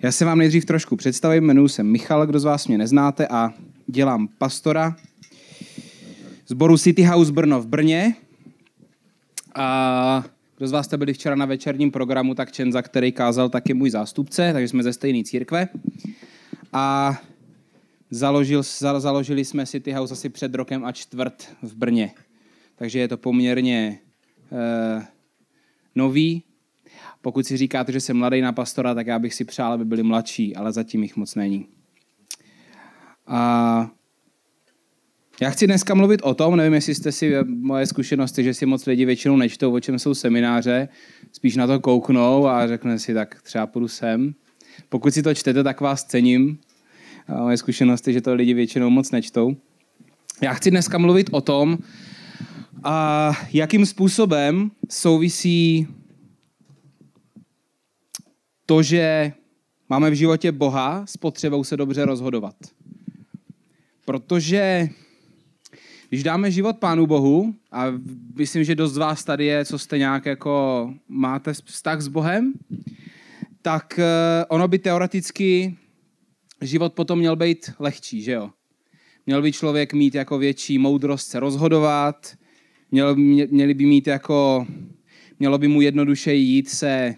Já se vám nejdřív trošku představím, jmenuji se Michal, kdo z vás mě neznáte a dělám pastora zboru City House Brno v Brně. A kdo z vás jste byli včera na večerním programu, tak Čenza, který kázal, taky můj zástupce, takže jsme ze stejné církve. A založil, založili jsme City House asi před rokem a čtvrt v Brně. Takže je to poměrně eh, nový. Pokud si říkáte, že jsem mladý na pastora, tak já bych si přál, aby byli mladší, ale zatím jich moc není. A já chci dneska mluvit o tom, nevím, jestli jste si moje zkušenosti, že si moc lidi většinou nečtou, o čem jsou semináře, spíš na to kouknou a řekne si, tak třeba půjdu sem. Pokud si to čtete, tak vás cením. A moje zkušenosti, že to lidi většinou moc nečtou. Já chci dneska mluvit o tom, a jakým způsobem souvisí to, že máme v životě Boha s potřebou se dobře rozhodovat. Protože když dáme život Pánu Bohu, a myslím, že dost z vás tady je, co jste nějak jako máte vztah s Bohem, tak eh, ono by teoreticky život potom měl být lehčí, že jo? Měl by člověk mít jako větší moudrost se rozhodovat, měl, měli by mít jako, mělo by mu jednoduše jít se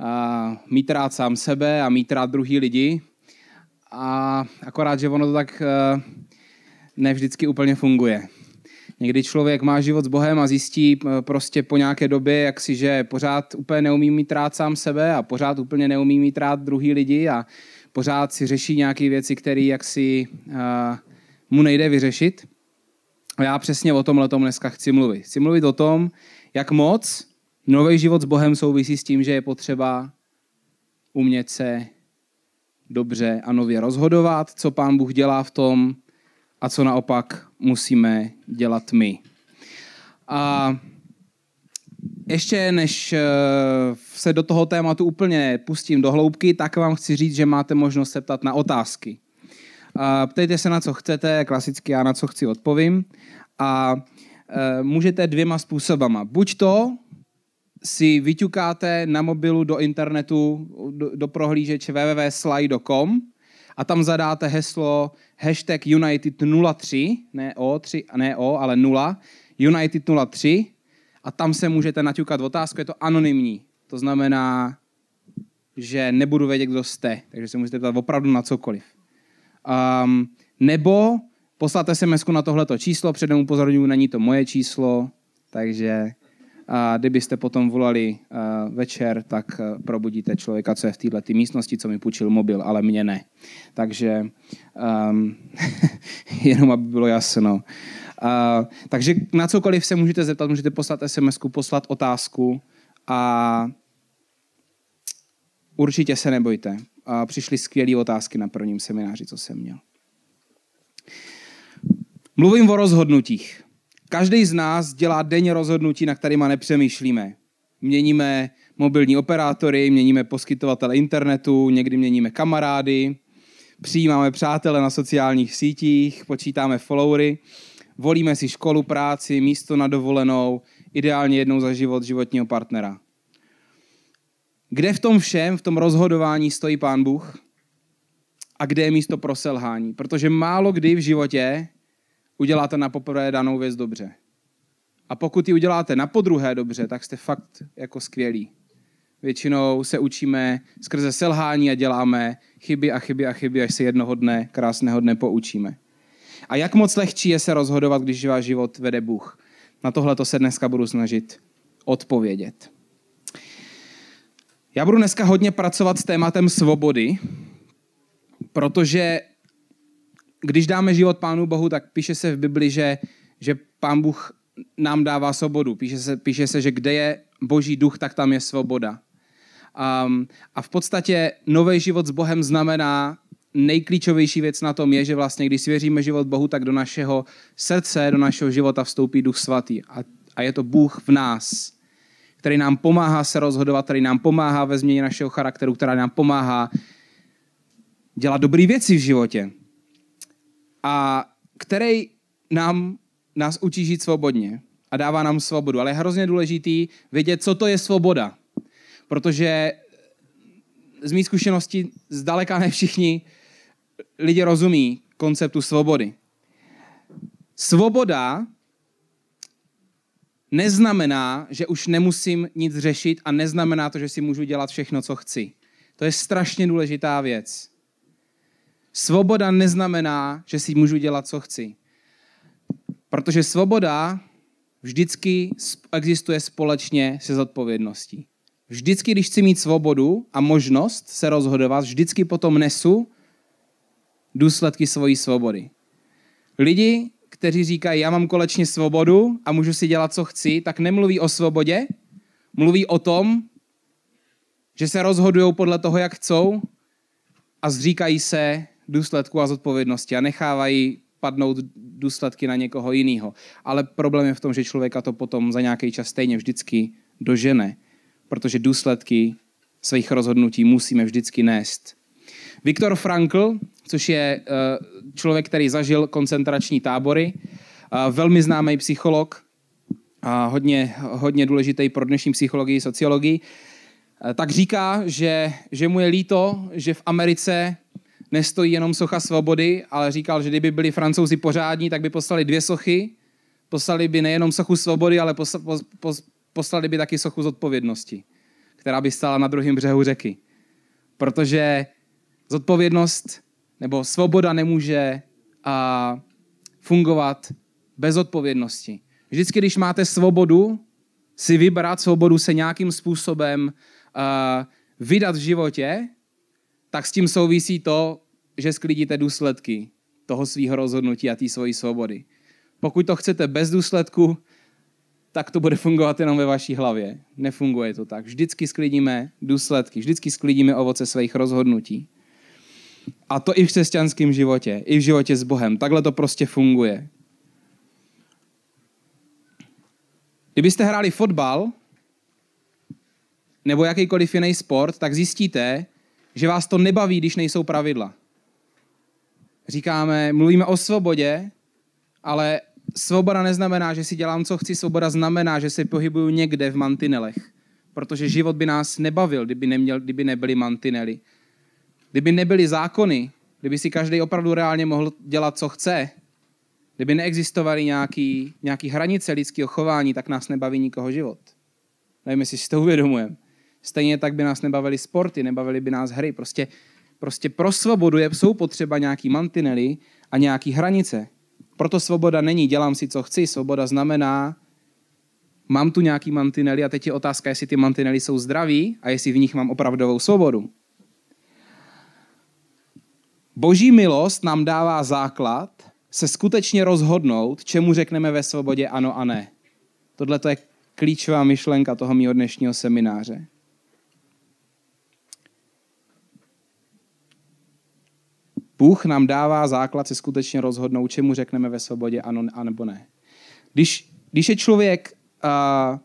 a, mít rád sám sebe a mít rád druhý lidi. A akorát, že ono to tak uh, ne vždycky úplně funguje. Někdy člověk má život s Bohem a zjistí prostě po nějaké době, jak si, že pořád úplně neumí mít rád sám sebe a pořád úplně neumí mít rád druhý lidi a pořád si řeší nějaké věci, které jaksi uh, mu nejde vyřešit. A já přesně o tomhle tom dneska chci mluvit. Chci mluvit o tom, jak moc nový život s Bohem souvisí s tím, že je potřeba umět se dobře a nově rozhodovat, co Pán Bůh dělá v tom a co naopak musíme dělat my. A ještě než eh, se do toho tématu úplně pustím do hloubky, tak vám chci říct, že máte možnost se ptat na otázky. Ptejte se na co chcete, klasicky já na co chci odpovím. A e, můžete dvěma způsobama. Buď to si vyťukáte na mobilu do internetu, do, do prohlížeče www.slide.com a tam zadáte heslo hashtag United03, ne O, 3, ne O, ale 0, United03 a tam se můžete naťukat otázku, je to anonymní. To znamená, že nebudu vědět, kdo jste, takže se můžete ptát opravdu na cokoliv. Um, nebo posláte sms na tohleto číslo, předem upozorňuji, není to moje číslo, takže a kdybyste potom volali uh, večer, tak uh, probudíte člověka, co je v této místnosti, co mi půjčil mobil, ale mě ne. Takže um, jenom aby bylo jasno. Uh, takže na cokoliv se můžete zeptat, můžete poslat sms poslat otázku a určitě se nebojte a přišly skvělé otázky na prvním semináři, co jsem měl. Mluvím o rozhodnutích. Každý z nás dělá denně rozhodnutí, na kterýma nepřemýšlíme. Měníme mobilní operátory, měníme poskytovatele internetu, někdy měníme kamarády, přijímáme přátele na sociálních sítích, počítáme followery, volíme si školu, práci, místo na dovolenou, ideálně jednou za život životního partnera. Kde v tom všem, v tom rozhodování stojí Pán Bůh? A kde je místo pro selhání? Protože málo kdy v životě uděláte na poprvé danou věc dobře. A pokud ji uděláte na podruhé dobře, tak jste fakt jako skvělí. Většinou se učíme skrze selhání a děláme chyby a chyby a chyby, až se jednoho dne, krásného dne poučíme. A jak moc lehčí je se rozhodovat, když váš život vede Bůh? Na tohle to se dneska budu snažit odpovědět. Já budu dneska hodně pracovat s tématem svobody, protože když dáme život Pánu Bohu, tak píše se v Bibli, že, že Pán Bůh nám dává svobodu. Píše se, píše se, že kde je Boží duch, tak tam je svoboda. Um, a v podstatě nový život s Bohem znamená, nejklíčovější věc na tom je, že vlastně, když svěříme život Bohu, tak do našeho srdce, do našeho života vstoupí duch svatý. A, a je to Bůh v nás který nám pomáhá se rozhodovat, který nám pomáhá ve změně našeho charakteru, která nám pomáhá dělat dobré věci v životě. A který nám, nás učí žít svobodně a dává nám svobodu. Ale je hrozně důležitý vědět, co to je svoboda. Protože z mých zkušeností zdaleka ne všichni lidi rozumí konceptu svobody. Svoboda neznamená, že už nemusím nic řešit a neznamená to, že si můžu dělat všechno, co chci. To je strašně důležitá věc. Svoboda neznamená, že si můžu dělat, co chci. Protože svoboda vždycky existuje společně se zodpovědností. Vždycky, když chci mít svobodu a možnost se rozhodovat, vždycky potom nesu důsledky svojí svobody. Lidi, kteří říkají, já mám kolečně svobodu a můžu si dělat, co chci, tak nemluví o svobodě, mluví o tom, že se rozhodují podle toho, jak chcou a zříkají se důsledku a zodpovědnosti a nechávají padnout důsledky na někoho jiného. Ale problém je v tom, že člověka to potom za nějaký čas stejně vždycky dožene, protože důsledky svých rozhodnutí musíme vždycky nést. Viktor Frankl, což je eh, člověk, který zažil koncentrační tábory, eh, velmi známý psycholog, a hodně, hodně důležitý pro dnešní psychologii, sociologii, eh, tak říká, že, že mu je líto, že v Americe nestojí jenom socha svobody, ale říkal, že kdyby byli francouzi pořádní, tak by poslali dvě sochy, poslali by nejenom sochu svobody, ale poslali by taky sochu zodpovědnosti, která by stála na druhém břehu řeky. Protože zodpovědnost nebo svoboda nemůže a, fungovat bez odpovědnosti. Vždycky, když máte svobodu si vybrat, svobodu se nějakým způsobem a, vydat v životě, tak s tím souvisí to, že sklidíte důsledky toho svého rozhodnutí a té svojí svobody. Pokud to chcete bez důsledku, tak to bude fungovat jenom ve vaší hlavě. Nefunguje to tak. Vždycky sklidíme důsledky, vždycky sklidíme ovoce svých rozhodnutí. A to i v křesťanském životě, i v životě s Bohem. Takhle to prostě funguje. Kdybyste hráli fotbal nebo jakýkoliv jiný sport, tak zjistíte, že vás to nebaví, když nejsou pravidla. Říkáme, mluvíme o svobodě, ale svoboda neznamená, že si dělám, co chci. Svoboda znamená, že se pohybuju někde v mantinelech. Protože život by nás nebavil, kdyby, neměl, kdyby nebyly mantinely. Kdyby nebyly zákony, kdyby si každý opravdu reálně mohl dělat, co chce, kdyby neexistovaly nějaký hranice lidského chování, tak nás nebaví nikoho život. Nevím, jestli si to uvědomujeme. Stejně tak by nás nebavily sporty, nebavily by nás hry. Prostě, prostě pro svobodu jsou potřeba nějaký mantinely a nějaký hranice. Proto svoboda není dělám si, co chci. Svoboda znamená, mám tu nějaký mantinely a teď je otázka, jestli ty mantinely jsou zdraví a jestli v nich mám opravdovou svobodu. Boží milost nám dává základ se skutečně rozhodnout, čemu řekneme ve svobodě ano a ne. Tohle je klíčová myšlenka toho mého dnešního semináře. Bůh nám dává základ se skutečně rozhodnout, čemu řekneme ve svobodě ano a nebo ne. Když, když je člověk, uh,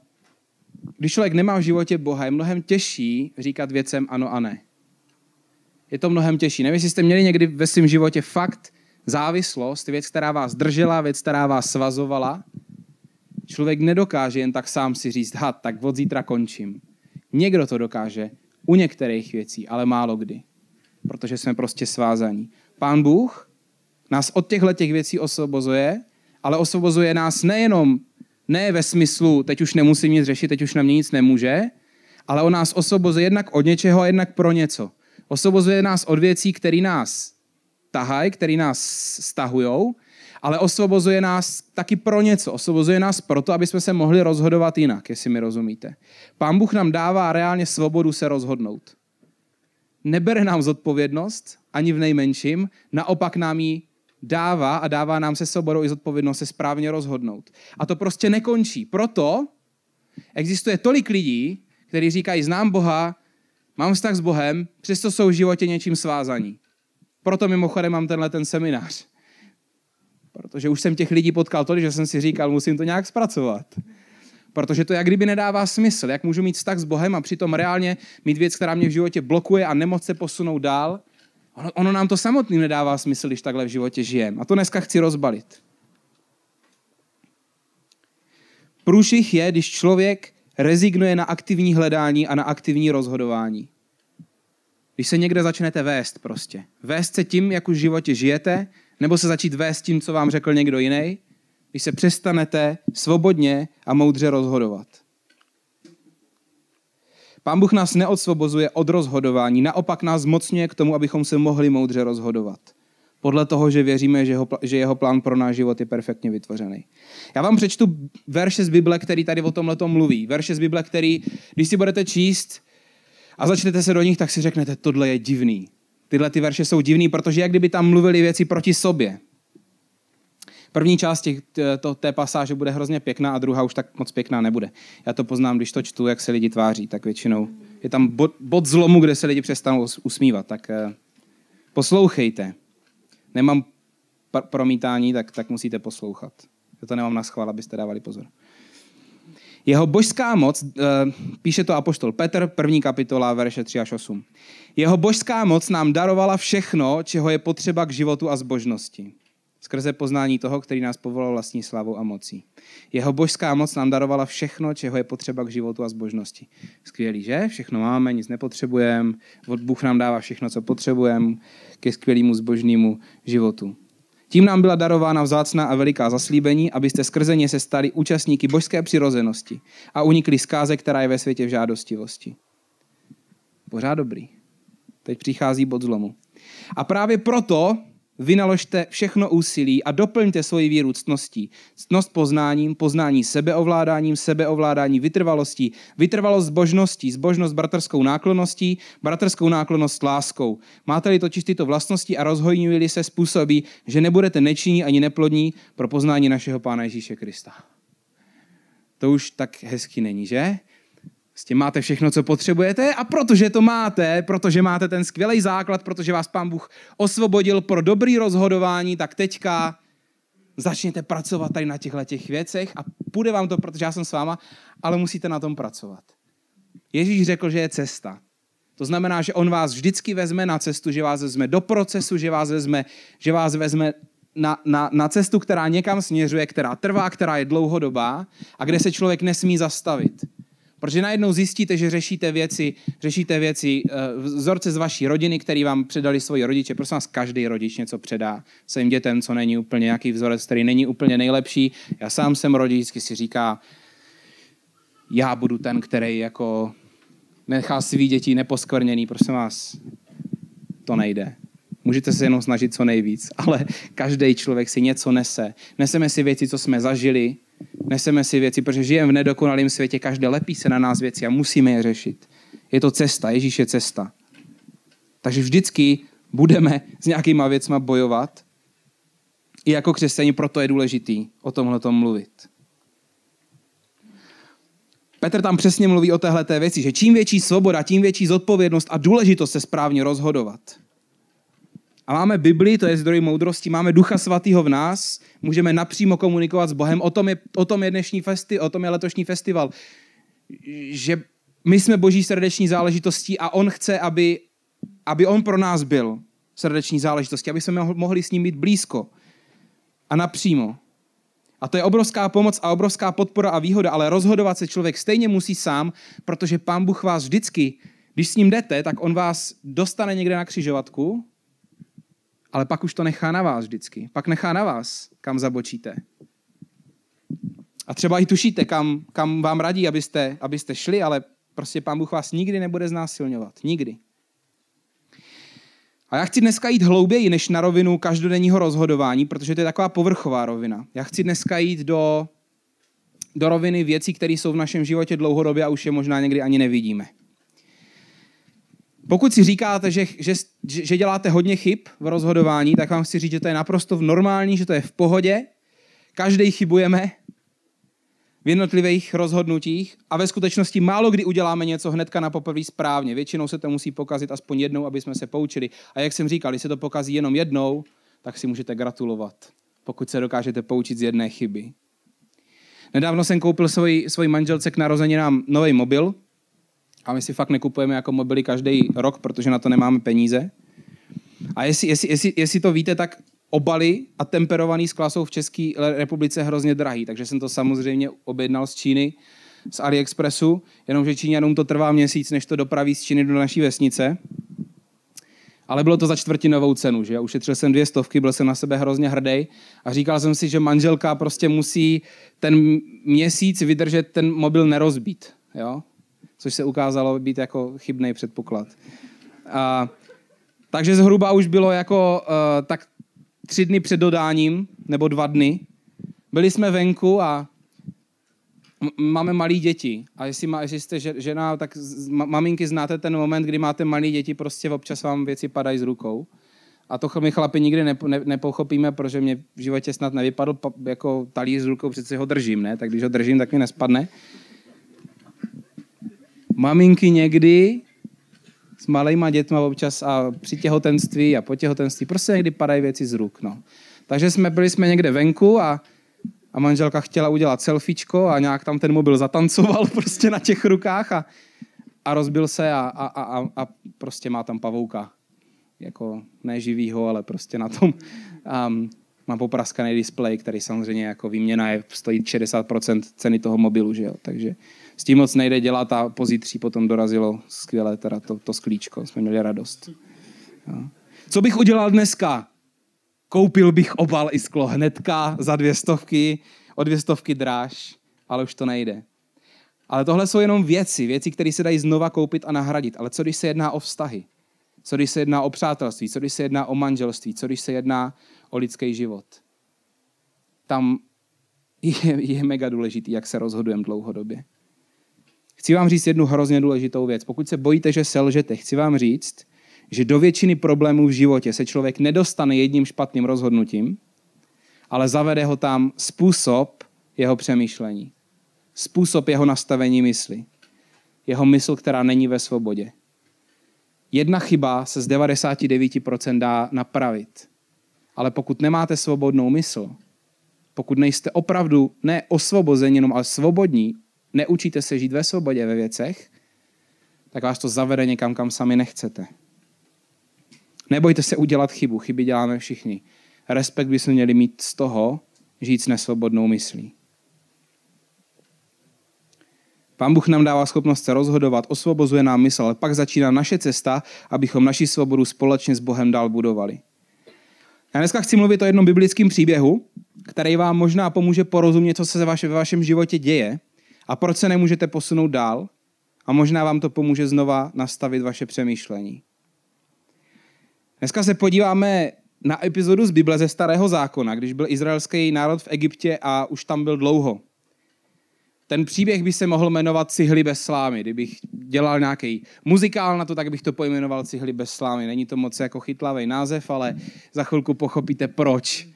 když člověk nemá v životě Boha, je mnohem těžší říkat věcem ano a ne je to mnohem těžší. Nevím, jestli jste měli někdy ve svém životě fakt závislost, věc, která vás držela, věc, která vás svazovala. Člověk nedokáže jen tak sám si říct, ha, tak od zítra končím. Někdo to dokáže u některých věcí, ale málo kdy. Protože jsme prostě svázaní. Pán Bůh nás od těchto těch věcí osvobozuje, ale osvobozuje nás nejenom ne ve smyslu, teď už nemusím nic řešit, teď už na mě nic nemůže, ale on nás osvobozuje jednak od něčeho a jednak pro něco. Osvobozuje nás od věcí, které nás tahají, které nás stahují, ale osvobozuje nás taky pro něco. Osvobozuje nás proto, aby jsme se mohli rozhodovat jinak, jestli mi rozumíte. Pán Bůh nám dává reálně svobodu se rozhodnout. Nebere nám zodpovědnost, ani v nejmenším, naopak nám ji dává a dává nám se svobodou i zodpovědnost se správně rozhodnout. A to prostě nekončí. Proto existuje tolik lidí, kteří říkají, znám Boha, Mám vztah s Bohem, přesto jsou v životě něčím svázaní. Proto mimochodem mám tenhle ten seminář. Protože už jsem těch lidí potkal tolik, že jsem si říkal, musím to nějak zpracovat. Protože to jak kdyby nedává smysl. Jak můžu mít vztah s Bohem a přitom reálně mít věc, která mě v životě blokuje a nemoc se posunout dál. Ono, ono nám to samotným nedává smysl, když takhle v životě žijeme. A to dneska chci rozbalit. Průšvih je, když člověk rezignuje na aktivní hledání a na aktivní rozhodování. Když se někde začnete vést prostě. Vést se tím, jak už v životě žijete, nebo se začít vést tím, co vám řekl někdo jiný, když se přestanete svobodně a moudře rozhodovat. Pán Bůh nás neodsvobozuje od rozhodování, naopak nás zmocňuje k tomu, abychom se mohli moudře rozhodovat. Podle toho, že věříme, že jeho, že jeho plán pro náš život je perfektně vytvořený. Já vám přečtu verše z Bible, který tady o tomhle mluví. Verše z Bible, který, když si budete číst a začnete se do nich, tak si řeknete, tohle je divný. Tyhle ty verše jsou divný, protože jak kdyby tam mluvili věci proti sobě. První část těch, to, té pasáže bude hrozně pěkná a druhá už tak moc pěkná nebude. Já to poznám, když to čtu, jak se lidi tváří, tak většinou je tam bod, bod zlomu, kde se lidi přestanou usmívat. Tak uh, poslouchejte. Nemám promítání, tak, tak musíte poslouchat. Já to nemám na schvál, abyste dávali pozor. Jeho božská moc, uh, píše to apoštol Petr, první kapitola, verše 3 až 8. Jeho božská moc nám darovala všechno, čeho je potřeba k životu a zbožnosti skrze poznání toho, který nás povolal vlastní slavou a mocí. Jeho božská moc nám darovala všechno, čeho je potřeba k životu a zbožnosti. Skvělý, že? Všechno máme, nic nepotřebujeme. Bůh nám dává všechno, co potřebujeme ke skvělému zbožnému životu. Tím nám byla darována vzácná a veliká zaslíbení, abyste skrze ně se stali účastníky božské přirozenosti a unikli zkáze, která je ve světě v žádostivosti. Pořád dobrý. Teď přichází bod zlomu. A právě proto Vynaložte všechno úsilí a doplňte svoji víru ctností. Ctnost poznáním, poznání sebeovládáním, sebeovládání vytrvalostí, vytrvalost zbožností, zbožnost bratrskou náklonností, bratrskou náklonnost láskou. Máte-li totiž tyto vlastnosti a rozhojňují se způsobí, že nebudete nečinní ani neplodní pro poznání našeho Pána Ježíše Krista. To už tak hezky není, že? Tím máte všechno, co potřebujete a protože to máte, protože máte ten skvělý základ, protože vás pán Bůh osvobodil pro dobrý rozhodování, tak teďka začněte pracovat tady na těchto těch věcech a půjde vám to, protože já jsem s váma, ale musíte na tom pracovat. Ježíš řekl, že je cesta. To znamená, že on vás vždycky vezme na cestu, že vás vezme do procesu, že vás vezme, že vás vezme na, na, na cestu, která někam směřuje, která trvá, která je dlouhodobá a kde se člověk nesmí zastavit. Protože najednou zjistíte, že řešíte věci, řešíte věci, uh, vzorce z vaší rodiny, který vám předali svoji rodiče. Prosím vás, každý rodič něco předá svým dětem, co není úplně nějaký vzorec, který není úplně nejlepší. Já sám jsem rodič, vždycky si říká, já budu ten, který jako nechá svý děti neposkvrněný. Prosím vás, to nejde. Můžete se jenom snažit co nejvíc, ale každý člověk si něco nese. Neseme si věci, co jsme zažili, Neseme si věci, protože žijeme v nedokonalém světě, každé lepí se na nás věci a musíme je řešit. Je to cesta, Ježíš je cesta. Takže vždycky budeme s nějakýma věcma bojovat. I jako křesťani proto je důležitý o tomhle mluvit. Petr tam přesně mluví o téhle věci, že čím větší svoboda, tím větší zodpovědnost a důležitost se správně rozhodovat. A máme Bibli, to je zdroj moudrosti, máme Ducha Svatého v nás, můžeme napřímo komunikovat s Bohem. O tom je, o tom je dnešní festi, o tom je letošní festival. Že my jsme boží srdeční záležitostí a on chce, aby, aby on pro nás byl srdeční záležitostí, aby jsme mohli s ním být blízko a napřímo. A to je obrovská pomoc a obrovská podpora a výhoda, ale rozhodovat se člověk stejně musí sám, protože pán Bůh vás vždycky, když s ním jdete, tak on vás dostane někde na křižovatku ale pak už to nechá na vás vždycky. Pak nechá na vás, kam zabočíte. A třeba i tušíte, kam, kam vám radí, abyste, abyste šli, ale prostě pán Bůh vás nikdy nebude znásilňovat. Nikdy. A já chci dneska jít hlouběji než na rovinu každodenního rozhodování, protože to je taková povrchová rovina. Já chci dneska jít do, do roviny věcí, které jsou v našem životě dlouhodobě a už je možná někdy ani nevidíme. Pokud si říkáte, že, že, že děláte hodně chyb v rozhodování, tak vám chci říct, že to je naprosto normální, že to je v pohodě. Každý chybujeme v jednotlivých rozhodnutích a ve skutečnosti málo kdy uděláme něco hnedka na poprvé správně. Většinou se to musí pokazit aspoň jednou, aby jsme se poučili. A jak jsem říkal, když se to pokazí jenom jednou, tak si můžete gratulovat, pokud se dokážete poučit z jedné chyby. Nedávno jsem koupil svoji, svoji manželce k narozeninám nový mobil, a my si fakt nekupujeme jako mobily každý rok, protože na to nemáme peníze. A jestli, jestli, jestli, jestli to víte, tak obaly a temperovaný skla jsou v České republice hrozně drahý, takže jsem to samozřejmě objednal z Číny, z AliExpressu, jenomže Číňanům to trvá měsíc, než to dopraví z Číny do naší vesnice. Ale bylo to za čtvrtinovou cenu, že? Ušetřil jsem dvě stovky, byl jsem na sebe hrozně hrdý a říkal jsem si, že manželka prostě musí ten měsíc vydržet ten mobil nerozbít, jo? Což se ukázalo být jako chybný předpoklad. A, takže zhruba už bylo jako uh, tak tři dny před dodáním, nebo dva dny. Byli jsme venku a máme malé děti. A jestli, má, jestli jste žena, tak z, maminky znáte ten moment, kdy máte malé děti, prostě občas vám věci padají z rukou. A to my chlapi nikdy nepo, ne, nepochopíme, protože mě v životě snad nevypadl jako talíř z rukou, přece ho držím, ne? Tak když ho držím, tak mi nespadne. Maminky někdy s malejma dětma občas a při těhotenství a po těhotenství prostě někdy padají věci z ruk. No. Takže jsme byli jsme někde venku a, a manželka chtěla udělat selfiečko a nějak tam ten mobil zatancoval prostě na těch rukách a, a rozbil se a, a, a, a prostě má tam pavouka. Jako ne živýho, ale prostě na tom. Um, má popraskaný displej, který samozřejmě jako výměna je, stojí 60% ceny toho mobilu, že jo? takže s tím moc nejde dělat a pozítří potom dorazilo skvěle teda to, to sklíčko, jsme měli radost. Jo. Co bych udělal dneska? Koupil bych obal i sklo hnedka za dvě stovky, o dvě stovky dráž, ale už to nejde. Ale tohle jsou jenom věci, věci, které se dají znova koupit a nahradit. Ale co když se jedná o vztahy? Co když se jedná o přátelství? Co když se jedná o manželství? Co když se jedná o lidský život? Tam je, je mega důležitý, jak se rozhodujeme dlouhodobě. Chci vám říct jednu hrozně důležitou věc. Pokud se bojíte, že selžete, chci vám říct, že do většiny problémů v životě se člověk nedostane jedním špatným rozhodnutím, ale zavede ho tam způsob jeho přemýšlení. Způsob jeho nastavení mysli. Jeho mysl, která není ve svobodě. Jedna chyba se z 99% dá napravit. Ale pokud nemáte svobodnou mysl, pokud nejste opravdu ne osvobozeni, jenom ale svobodní, neučíte se žít ve svobodě ve věcech, tak vás to zavede někam, kam sami nechcete. Nebojte se udělat chybu, chyby děláme všichni. Respekt bychom měli mít z toho, žít s nesvobodnou myslí. Pán Bůh nám dává schopnost se rozhodovat, osvobozuje nám mysl, ale pak začíná naše cesta, abychom naši svobodu společně s Bohem dál budovali. Já dneska chci mluvit o jednom biblickém příběhu, který vám možná pomůže porozumět, co se ve vašem životě děje a proč se nemůžete posunout dál a možná vám to pomůže znova nastavit vaše přemýšlení. Dneska se podíváme na epizodu z Bible ze Starého zákona, když byl izraelský národ v Egyptě a už tam byl dlouho. Ten příběh by se mohl jmenovat Cihly bez slámy. Kdybych dělal nějaký muzikál na to, tak bych to pojmenoval Cihly bez slámy. Není to moc jako chytlavý název, ale za chvilku pochopíte proč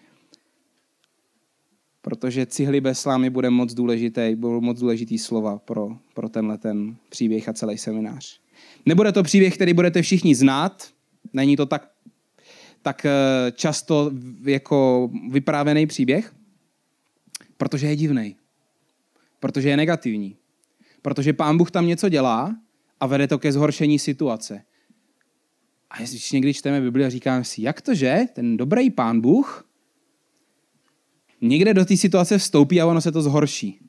protože cihly bez slámy bude moc důležité, budou moc důležitý slova pro, pro tenhle ten příběh a celý seminář. Nebude to příběh, který budete všichni znát, není to tak, tak eh, často jako vyprávěný příběh, protože je divný, protože je negativní, protože pán Bůh tam něco dělá a vede to ke zhoršení situace. A když někdy čteme Bibli a říkáme si, jak to, že ten dobrý pán Bůh někde do té situace vstoupí a ono se to zhorší.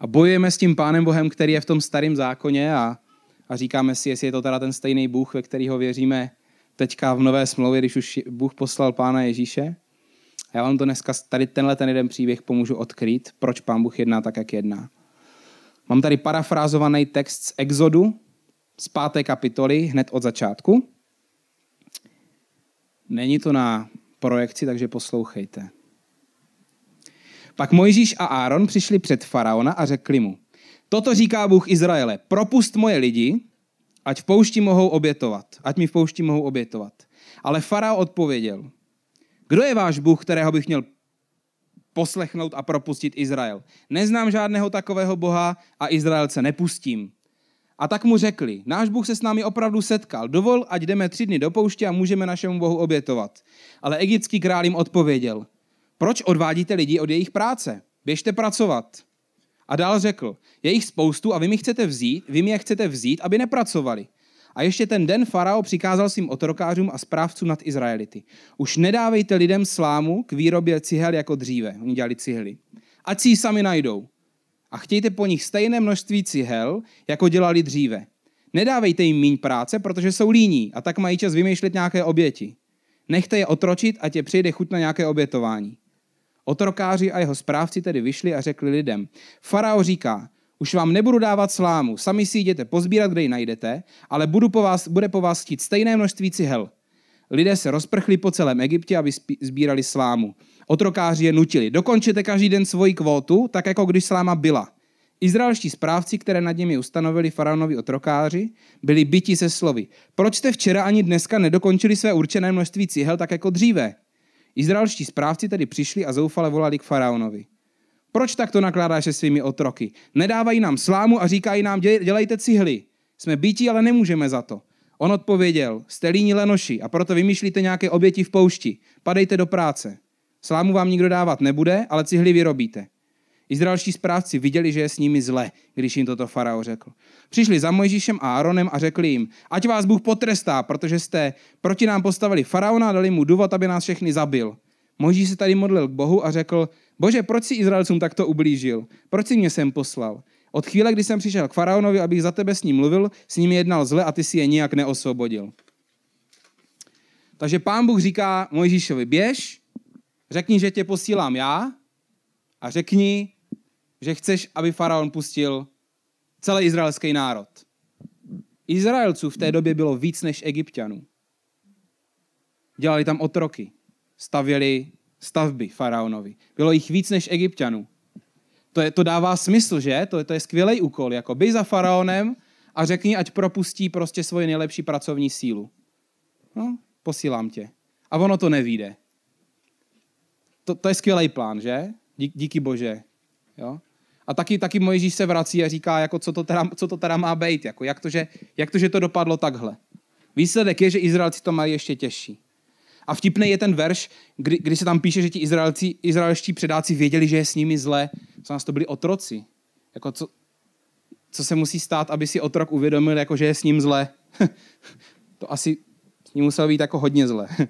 A bojujeme s tím Pánem Bohem, který je v tom starém zákoně a, a říkáme si, jestli je to teda ten stejný Bůh, ve kterého věříme teďka v nové smlouvě, když už Bůh poslal Pána Ježíše. A já vám to dneska, tady tenhle ten jeden příběh pomůžu odkrýt, proč Pán Bůh jedná tak, jak jedná. Mám tady parafrázovaný text z Exodu, z páté kapitoly, hned od začátku. Není to na projekci, takže poslouchejte. Pak Mojžíš a Áron přišli před faraona a řekli mu, toto říká Bůh Izraele, propust moje lidi, ať v poušti mohou obětovat, ať mi v poušti mohou obětovat. Ale farao odpověděl, kdo je váš Bůh, kterého bych měl poslechnout a propustit Izrael? Neznám žádného takového Boha a Izraelce nepustím. A tak mu řekli, náš Bůh se s námi opravdu setkal, dovol, ať jdeme tři dny do pouště a můžeme našemu Bohu obětovat. Ale egyptský král jim odpověděl, proč odvádíte lidi od jejich práce? Běžte pracovat. A dál řekl, je jich spoustu a vy mi chcete vzít, vy mi je chcete vzít, aby nepracovali. A ještě ten den farao přikázal svým otrokářům a správcům nad Izraelity. Už nedávejte lidem slámu k výrobě cihel jako dříve. Oni dělali cihly. Ať si ji sami najdou. A chtějte po nich stejné množství cihel, jako dělali dříve. Nedávejte jim míň práce, protože jsou líní a tak mají čas vymýšlet nějaké oběti. Nechte je otročit, a tě přijde chuť na nějaké obětování. Otrokáři a jeho správci tedy vyšli a řekli lidem, farao říká, už vám nebudu dávat slámu, sami si jděte pozbírat, kde ji najdete, ale budu po vás, bude po vás chtít stejné množství cihel. Lidé se rozprchli po celém Egyptě, aby sbírali slámu. Otrokáři je nutili. Dokončete každý den svoji kvótu, tak jako když sláma byla. Izraelští správci, které nad nimi ustanovili faraonovi otrokáři, byli byti se slovy. Proč jste včera ani dneska nedokončili své určené množství cihel tak jako dříve? Izraelští správci tedy přišli a zoufale volali k faraonovi. Proč takto nakládáš se svými otroky? Nedávají nám slámu a říkají nám, dělejte cihly. Jsme bítí, ale nemůžeme za to. On odpověděl, jste líní lenoši a proto vymýšlíte nějaké oběti v poušti. Padejte do práce. Slámu vám nikdo dávat nebude, ale cihly vyrobíte. Izraelští správci viděli, že je s nimi zle, když jim toto farao řekl. Přišli za Mojžíšem a Aaronem a řekli jim, ať vás Bůh potrestá, protože jste proti nám postavili faraona a dali mu důvod, aby nás všechny zabil. Mojžíš se tady modlil k Bohu a řekl, bože, proč si Izraelcům takto ublížil? Proč si mě sem poslal? Od chvíle, kdy jsem přišel k faraonovi, abych za tebe s ním mluvil, s ním jednal zle a ty si je nijak neosvobodil. Takže pán Bůh říká Mojžíšovi, běž, řekni, že tě posílám já a řekni, že chceš, aby faraon pustil celý izraelský národ. Izraelců v té době bylo víc než egyptianů. Dělali tam otroky, stavěli stavby faraonovi. Bylo jich víc než egyptianů. To, je, to dává smysl, že? To, to je skvělý úkol. Jako by za faraonem a řekni, ať propustí prostě svoji nejlepší pracovní sílu. No, posílám tě. A ono to nevíde. To, to je skvělý plán, že? Dí, díky bože. Jo? A taky, taky Mojžíš se vrací a říká, jako co, to teda, co to teda má být, jako jak, to, že, jak to, že to dopadlo takhle. Výsledek je, že Izraelci to mají ještě těžší. A vtipný je ten verš, kdy, kdy se tam píše, že ti Izraelci, izraelští předáci věděli, že je s nimi zle. Co nás to byli otroci. Jako co, co se musí stát, aby si otrok uvědomil, jako že je s ním zle. to asi s ním muselo být jako hodně zle.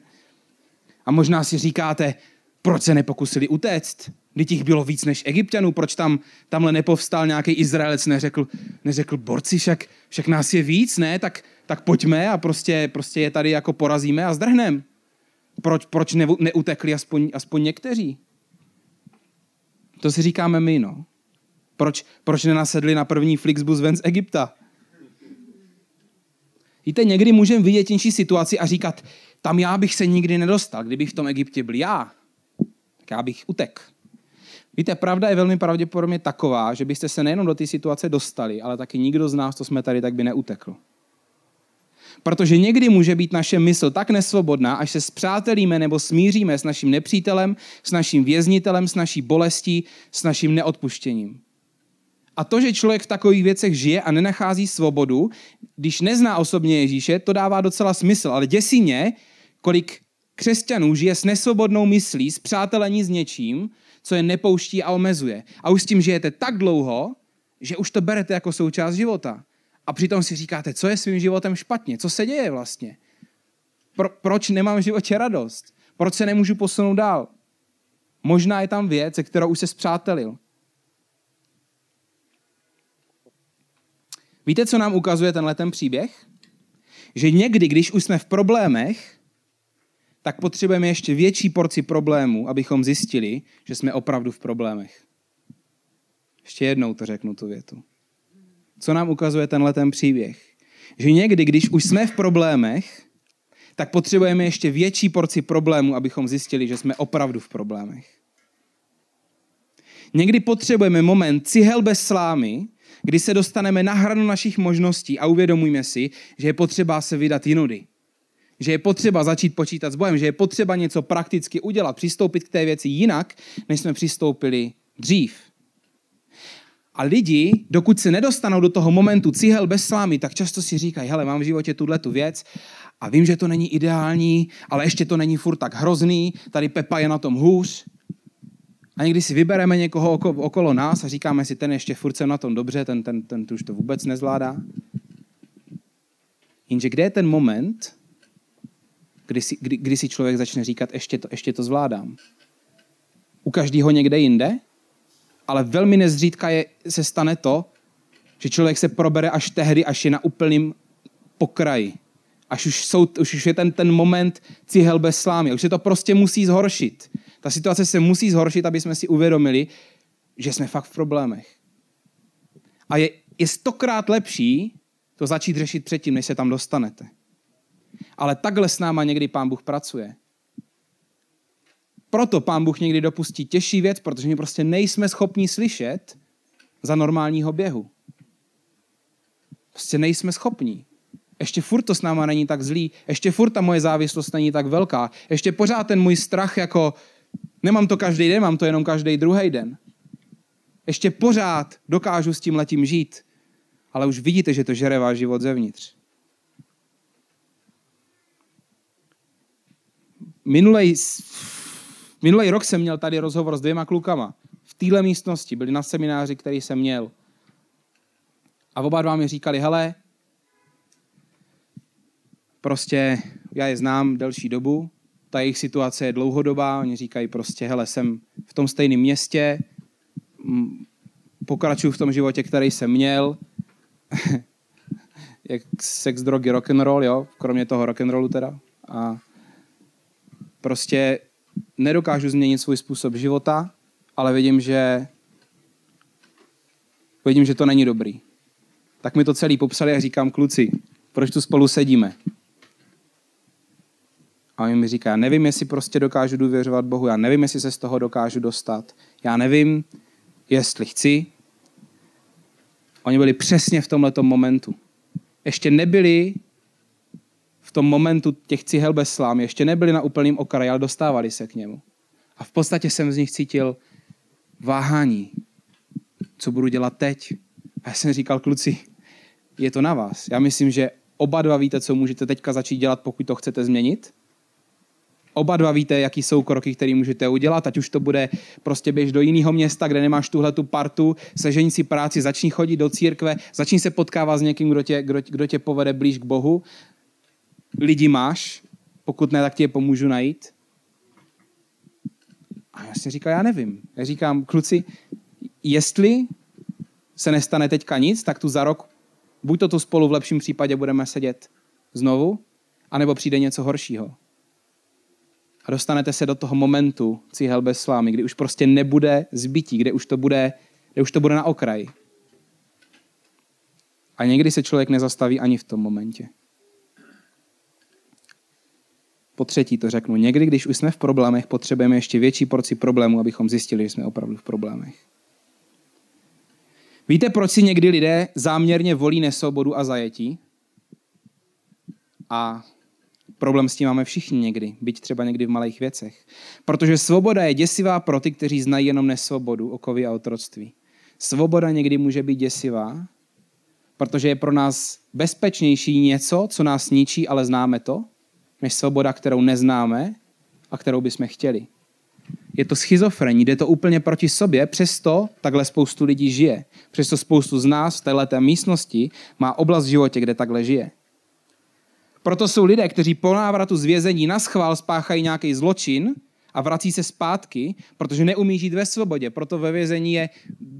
A možná si říkáte, proč se nepokusili utéct? Když jich bylo víc než egyptianů, proč tam tamhle nepovstal nějaký Izraelec, neřekl, neřekl borci, však, však nás je víc, ne? Tak, tak pojďme a prostě, prostě je tady jako porazíme a zdrhneme. Proč, proč ne, neutekli aspoň, aspoň někteří? To si říkáme my, no. Proč, proč nenasedli na první Flixbus ven z Egypta? Víte, někdy můžeme vidět něčí situaci a říkat, tam já bych se nikdy nedostal, kdybych v tom Egyptě byl já. Tak já bych utek. Víte, pravda je velmi pravděpodobně taková, že byste se nejenom do té situace dostali, ale taky nikdo z nás, co jsme tady, tak by neutekl. Protože někdy může být naše mysl tak nesvobodná, až se zpřátelíme nebo smíříme s naším nepřítelem, s naším věznitelem, s naší bolestí, s naším neodpuštěním. A to, že člověk v takových věcech žije a nenachází svobodu, když nezná osobně Ježíše, to dává docela smysl. Ale děsí mě, kolik křesťanů žije s nesvobodnou myslí, s přátelení s něčím, co je nepouští a omezuje. A už s tím žijete tak dlouho, že už to berete jako součást života. A přitom si říkáte, co je svým životem špatně, co se děje vlastně. Pro, proč nemám v životě radost? Proč se nemůžu posunout dál? Možná je tam věc, se kterou už se zpřátelil. Víte, co nám ukazuje tenhle ten příběh? Že někdy, když už jsme v problémech, tak potřebujeme ještě větší porci problémů, abychom zjistili, že jsme opravdu v problémech. Ještě jednou to řeknu tu větu. Co nám ukazuje tenhle ten příběh? Že někdy, když už jsme v problémech, tak potřebujeme ještě větší porci problémů, abychom zjistili, že jsme opravdu v problémech. Někdy potřebujeme moment cihel bez slámy, kdy se dostaneme na hranu našich možností a uvědomujeme si, že je potřeba se vydat jinudy. Že je potřeba začít počítat s bojem, že je potřeba něco prakticky udělat, přistoupit k té věci jinak, než jsme přistoupili dřív. A lidi, dokud se nedostanou do toho momentu cihel bez slámy, tak často si říkají, hele, mám v životě tuhle tu věc a vím, že to není ideální, ale ještě to není furt tak hrozný, tady Pepa je na tom hůř. A někdy si vybereme někoho okolo nás a říkáme si, ten ještě furt na tom dobře, ten, ten, ten už to vůbec nezvládá. Jenže kde je ten moment, kdy si, kdy, kdy si člověk začne říkat, ještě to, ještě to zvládám? U každého někde jinde? ale velmi nezřídka je, se stane to, Že člověk se probere až tehdy, až je na úplném pokraji. Až už, jsou, už, už je ten, ten moment cihel bez slámy. Už se to prostě musí zhoršit. Ta situace se musí zhoršit, aby jsme si uvědomili, že jsme fakt v problémech. A je, je stokrát lepší to začít řešit předtím, než se tam dostanete. Ale takhle s náma někdy pán Bůh pracuje. Proto pán Bůh někdy dopustí těžší věc, protože my prostě nejsme schopni slyšet za normálního běhu. Prostě nejsme schopní. Ještě furt to s náma není tak zlý, ještě furt ta moje závislost není tak velká, ještě pořád ten můj strach jako nemám to každý den, mám to jenom každý druhý den. Ještě pořád dokážu s tím letím žít, ale už vidíte, že to žere váš život zevnitř. Minulej, minulej rok jsem měl tady rozhovor s dvěma klukama. V téhle místnosti byli na semináři, který jsem měl. A oba dva mi říkali, hele, prostě já je znám delší dobu, ta jejich situace je dlouhodobá, oni říkají prostě, hele, jsem v tom stejném městě, pokračuju v tom životě, který jsem měl, jak sex, drogy, rock and roll, jo, kromě toho rock and rollu teda. A prostě nedokážu změnit svůj způsob života, ale vidím, že vidím, že to není dobrý. Tak mi to celý popsali a říkám, kluci, proč tu spolu sedíme? A on mi říká, já nevím, jestli prostě dokážu důvěřovat Bohu, já nevím, jestli se z toho dokážu dostat, já nevím, jestli chci. Oni byli přesně v tomhle momentu. Ještě nebyli tom momentu těch cihel bez slámy, ještě nebyli na úplném okraji, ale dostávali se k němu. A v podstatě jsem z nich cítil váhání. Co budu dělat teď? A já jsem říkal, kluci, je to na vás. Já myslím, že oba dva víte, co můžete teďka začít dělat, pokud to chcete změnit. Oba dva víte, jaký jsou kroky, které můžete udělat, ať už to bude prostě běž do jiného města, kde nemáš tuhle tu partu, sežení si práci, začni chodit do církve, začni se potkávat s někým, kdo tě, kdo, kdo tě povede blíž k Bohu. Lidi máš, pokud ne, tak ti je pomůžu najít. A já si říkal, já nevím. Já říkám, kluci, jestli se nestane teďka nic, tak tu za rok buď to tu spolu v lepším případě budeme sedět znovu, anebo přijde něco horšího a dostanete se do toho momentu cihel bez slámy, kdy už prostě nebude zbytí, kde už to bude, kde už to bude na okraji. A někdy se člověk nezastaví ani v tom momentě. Po třetí to řeknu. Někdy, když už jsme v problémech, potřebujeme ještě větší porci problémů, abychom zjistili, že jsme opravdu v problémech. Víte, proč si někdy lidé záměrně volí nesvobodu a zajetí? A Problém s tím máme všichni někdy, byť třeba někdy v malých věcech. Protože svoboda je děsivá pro ty, kteří znají jenom nesvobodu, okovy a otroctví. Svoboda někdy může být děsivá, protože je pro nás bezpečnější něco, co nás ničí, ale známe to, než svoboda, kterou neznáme a kterou bychom chtěli. Je to schizofrení, jde to úplně proti sobě, přesto takhle spoustu lidí žije. Přesto spoustu z nás v této místnosti má oblast v životě, kde takhle žije. Proto jsou lidé, kteří po návratu z vězení na schvál spáchají nějaký zločin a vrací se zpátky, protože neumí žít ve svobodě. Proto ve vězení je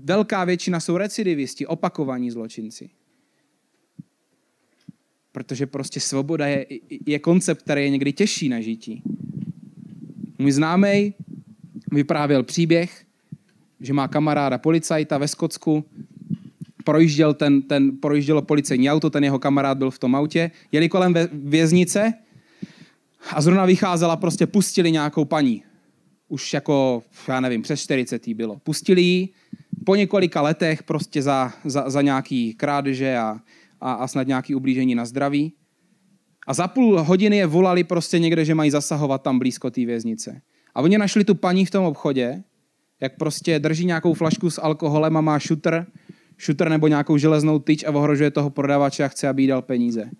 velká většina jsou recidivisti, opakovaní zločinci. Protože prostě svoboda je, je koncept, který je někdy těžší na žití. Můj známý vyprávěl příběh, že má kamaráda policajta ve Skotsku, projížděl ten, ten, projíždělo policejní auto, ten jeho kamarád byl v tom autě, jeli kolem věznice a zrovna vycházela, prostě pustili nějakou paní. Už jako, já nevím, přes 40 bylo. Pustili ji po několika letech prostě za, za, za nějaký krádeže a, a, a snad nějaký ublížení na zdraví. A za půl hodiny je volali prostě někde, že mají zasahovat tam blízko té věznice. A oni našli tu paní v tom obchodě, jak prostě drží nějakou flašku s alkoholem a má šutr šutr nebo nějakou železnou tyč a ohrožuje toho prodavače a chce, aby jí dal peníze.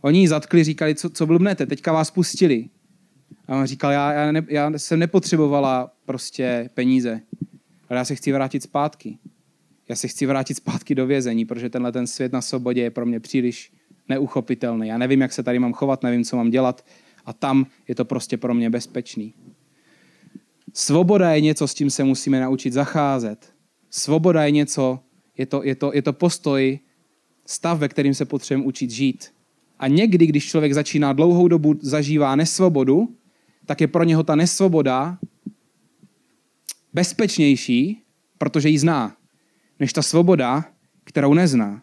Oni ji zatkli, říkali, co, co blbnete, teďka vás pustili. A on říkal, já, já, ne, já jsem nepotřebovala prostě peníze, ale já se chci vrátit zpátky. Já se chci vrátit zpátky do vězení, protože tenhle ten svět na svobodě je pro mě příliš neuchopitelný. Já nevím, jak se tady mám chovat, nevím, co mám dělat a tam je to prostě pro mě bezpečný. Svoboda je něco, s tím se musíme naučit zacházet. Svoboda je něco, Je to, je to, je to postoj, stav, ve kterým se potřebujeme učit žít. A někdy, když člověk začíná dlouhou dobu zažívá nesvobodu, tak je pro něho ta nesvoboda bezpečnější, protože ji zná, než ta svoboda, kterou nezná.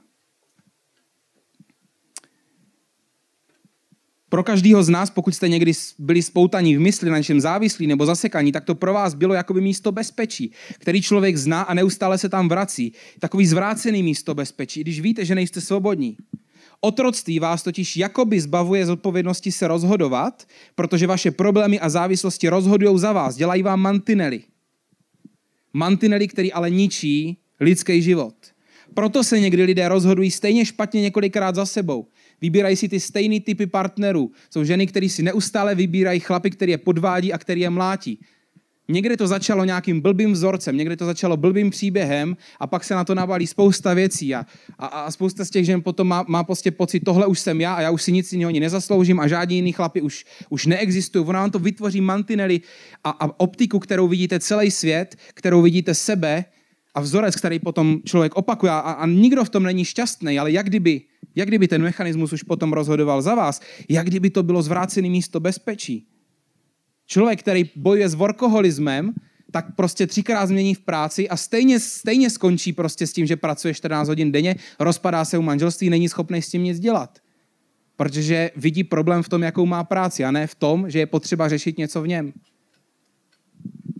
Pro každého z nás, pokud jste někdy byli spoutaní v mysli, na něčem závislí nebo zasekaní, tak to pro vás bylo jakoby místo bezpečí, který člověk zná a neustále se tam vrací. Takový zvrácený místo bezpečí, když víte, že nejste svobodní. Otroctví vás totiž jakoby zbavuje z odpovědnosti se rozhodovat, protože vaše problémy a závislosti rozhodují za vás, dělají vám mantinely. Mantinely, který ale ničí lidský život. Proto se někdy lidé rozhodují stejně špatně několikrát za sebou. Vybírají si ty stejný typy partnerů. Jsou ženy, které si neustále vybírají chlapy, který je podvádí a který je mlátí. Někde to začalo nějakým blbým vzorcem, někde to začalo blbým příběhem a pak se na to nabalí spousta věcí a, a, a spousta z těch žen potom má, má prostě pocit, tohle už jsem já a já už si nic jiného nezasloužím a žádní jiný chlapi už, už neexistují. Ona vám to vytvoří mantinely a, a optiku, kterou vidíte celý svět, kterou vidíte sebe a vzorec, který potom člověk opakuje a, a nikdo v tom není šťastný, ale jak kdyby, jak kdyby ten mechanismus už potom rozhodoval za vás, jak kdyby to bylo zvrácené místo bezpečí. Člověk, který bojuje s workoholismem, tak prostě třikrát změní v práci a stejně, stejně skončí prostě s tím, že pracuje 14 hodin denně, rozpadá se u manželství, není schopný s tím nic dělat. Protože vidí problém v tom, jakou má práci a ne v tom, že je potřeba řešit něco v něm.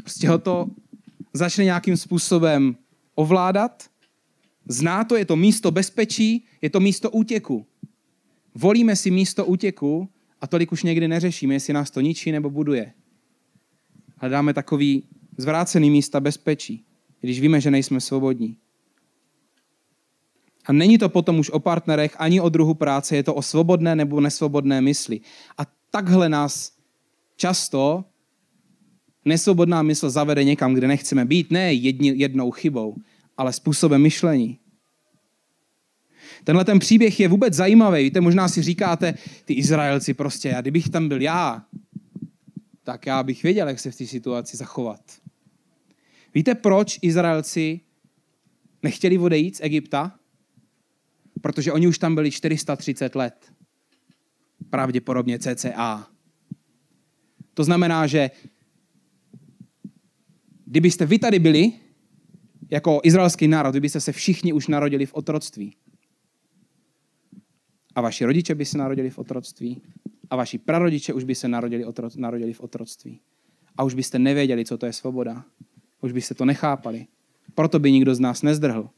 Prostě ho to začne nějakým způsobem ovládat, zná to, je to místo bezpečí, je to místo útěku. Volíme si místo útěku a tolik už někdy neřešíme, jestli nás to ničí nebo buduje. Hledáme takový zvrácený místa bezpečí, když víme, že nejsme svobodní. A není to potom už o partnerech ani o druhu práce, je to o svobodné nebo nesvobodné mysli. A takhle nás často nesvobodná mysl zavede někam, kde nechceme být, ne jedni, jednou chybou, ale způsobem myšlení. Tenhle ten příběh je vůbec zajímavý. Víte, možná si říkáte, ty Izraelci prostě, a kdybych tam byl já, tak já bych věděl, jak se v té situaci zachovat. Víte, proč Izraelci nechtěli odejít z Egypta? Protože oni už tam byli 430 let. Pravděpodobně CCA. To znamená, že kdybyste vy tady byli, jako izraelský národ, kdybyste se všichni už narodili v otroctví. A vaši rodiče by se narodili v otroctví. A vaši prarodiče už by se narodili, otro, narodili v otroctví. A už byste nevěděli, co to je svoboda. Už byste to nechápali. Proto by nikdo z nás nezdrhl.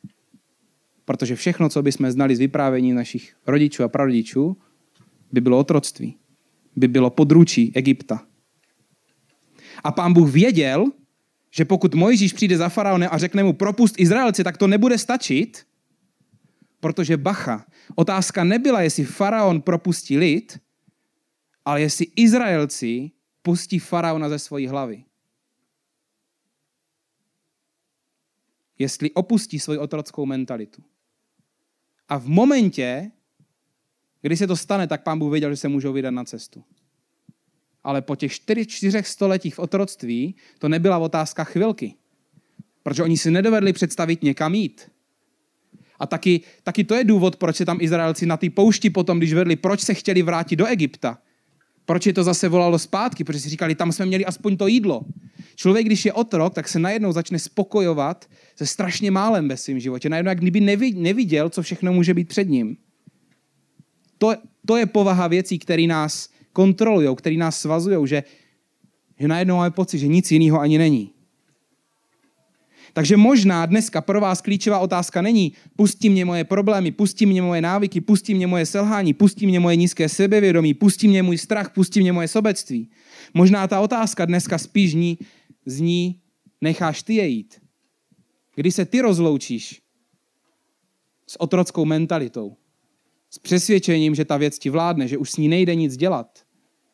Protože všechno, co bychom znali z vyprávění našich rodičů a prarodičů, by bylo otroctví. By bylo područí Egypta. A pán Bůh věděl, že pokud Mojžíš přijde za faraonem a řekne mu propust Izraelci, tak to nebude stačit, protože bacha, otázka nebyla, jestli faraon propustí lid, ale jestli Izraelci pustí faraona ze svojí hlavy. Jestli opustí svoji otrockou mentalitu. A v momentě, kdy se to stane, tak pán Bůh věděl, že se můžou vydat na cestu ale po těch čtyři, čtyřech stoletích v otroctví to nebyla otázka chvilky. Protože oni si nedovedli představit někam jít. A taky, taky to je důvod, proč se tam Izraelci na té poušti potom, když vedli, proč se chtěli vrátit do Egypta. Proč je to zase volalo zpátky? Protože si říkali, tam jsme měli aspoň to jídlo. Člověk, když je otrok, tak se najednou začne spokojovat se strašně málem ve svém životě. Najednou, jak kdyby neviděl, co všechno může být před ním. To, to je povaha věcí, které nás kontrolují, který nás svazují, že, že najednou máme pocit, že nic jiného ani není. Takže možná dneska pro vás klíčová otázka není pustí mě moje problémy, pustí mě moje návyky, pustí mě moje selhání, pustí mě moje nízké sebevědomí, pustí mě můj strach, pustí mě moje sobectví. Možná ta otázka dneska spíš ní, zní, necháš ty je jít. Kdy se ty rozloučíš s otrockou mentalitou, s přesvědčením, že ta věc ti vládne, že už s ní nejde nic dělat,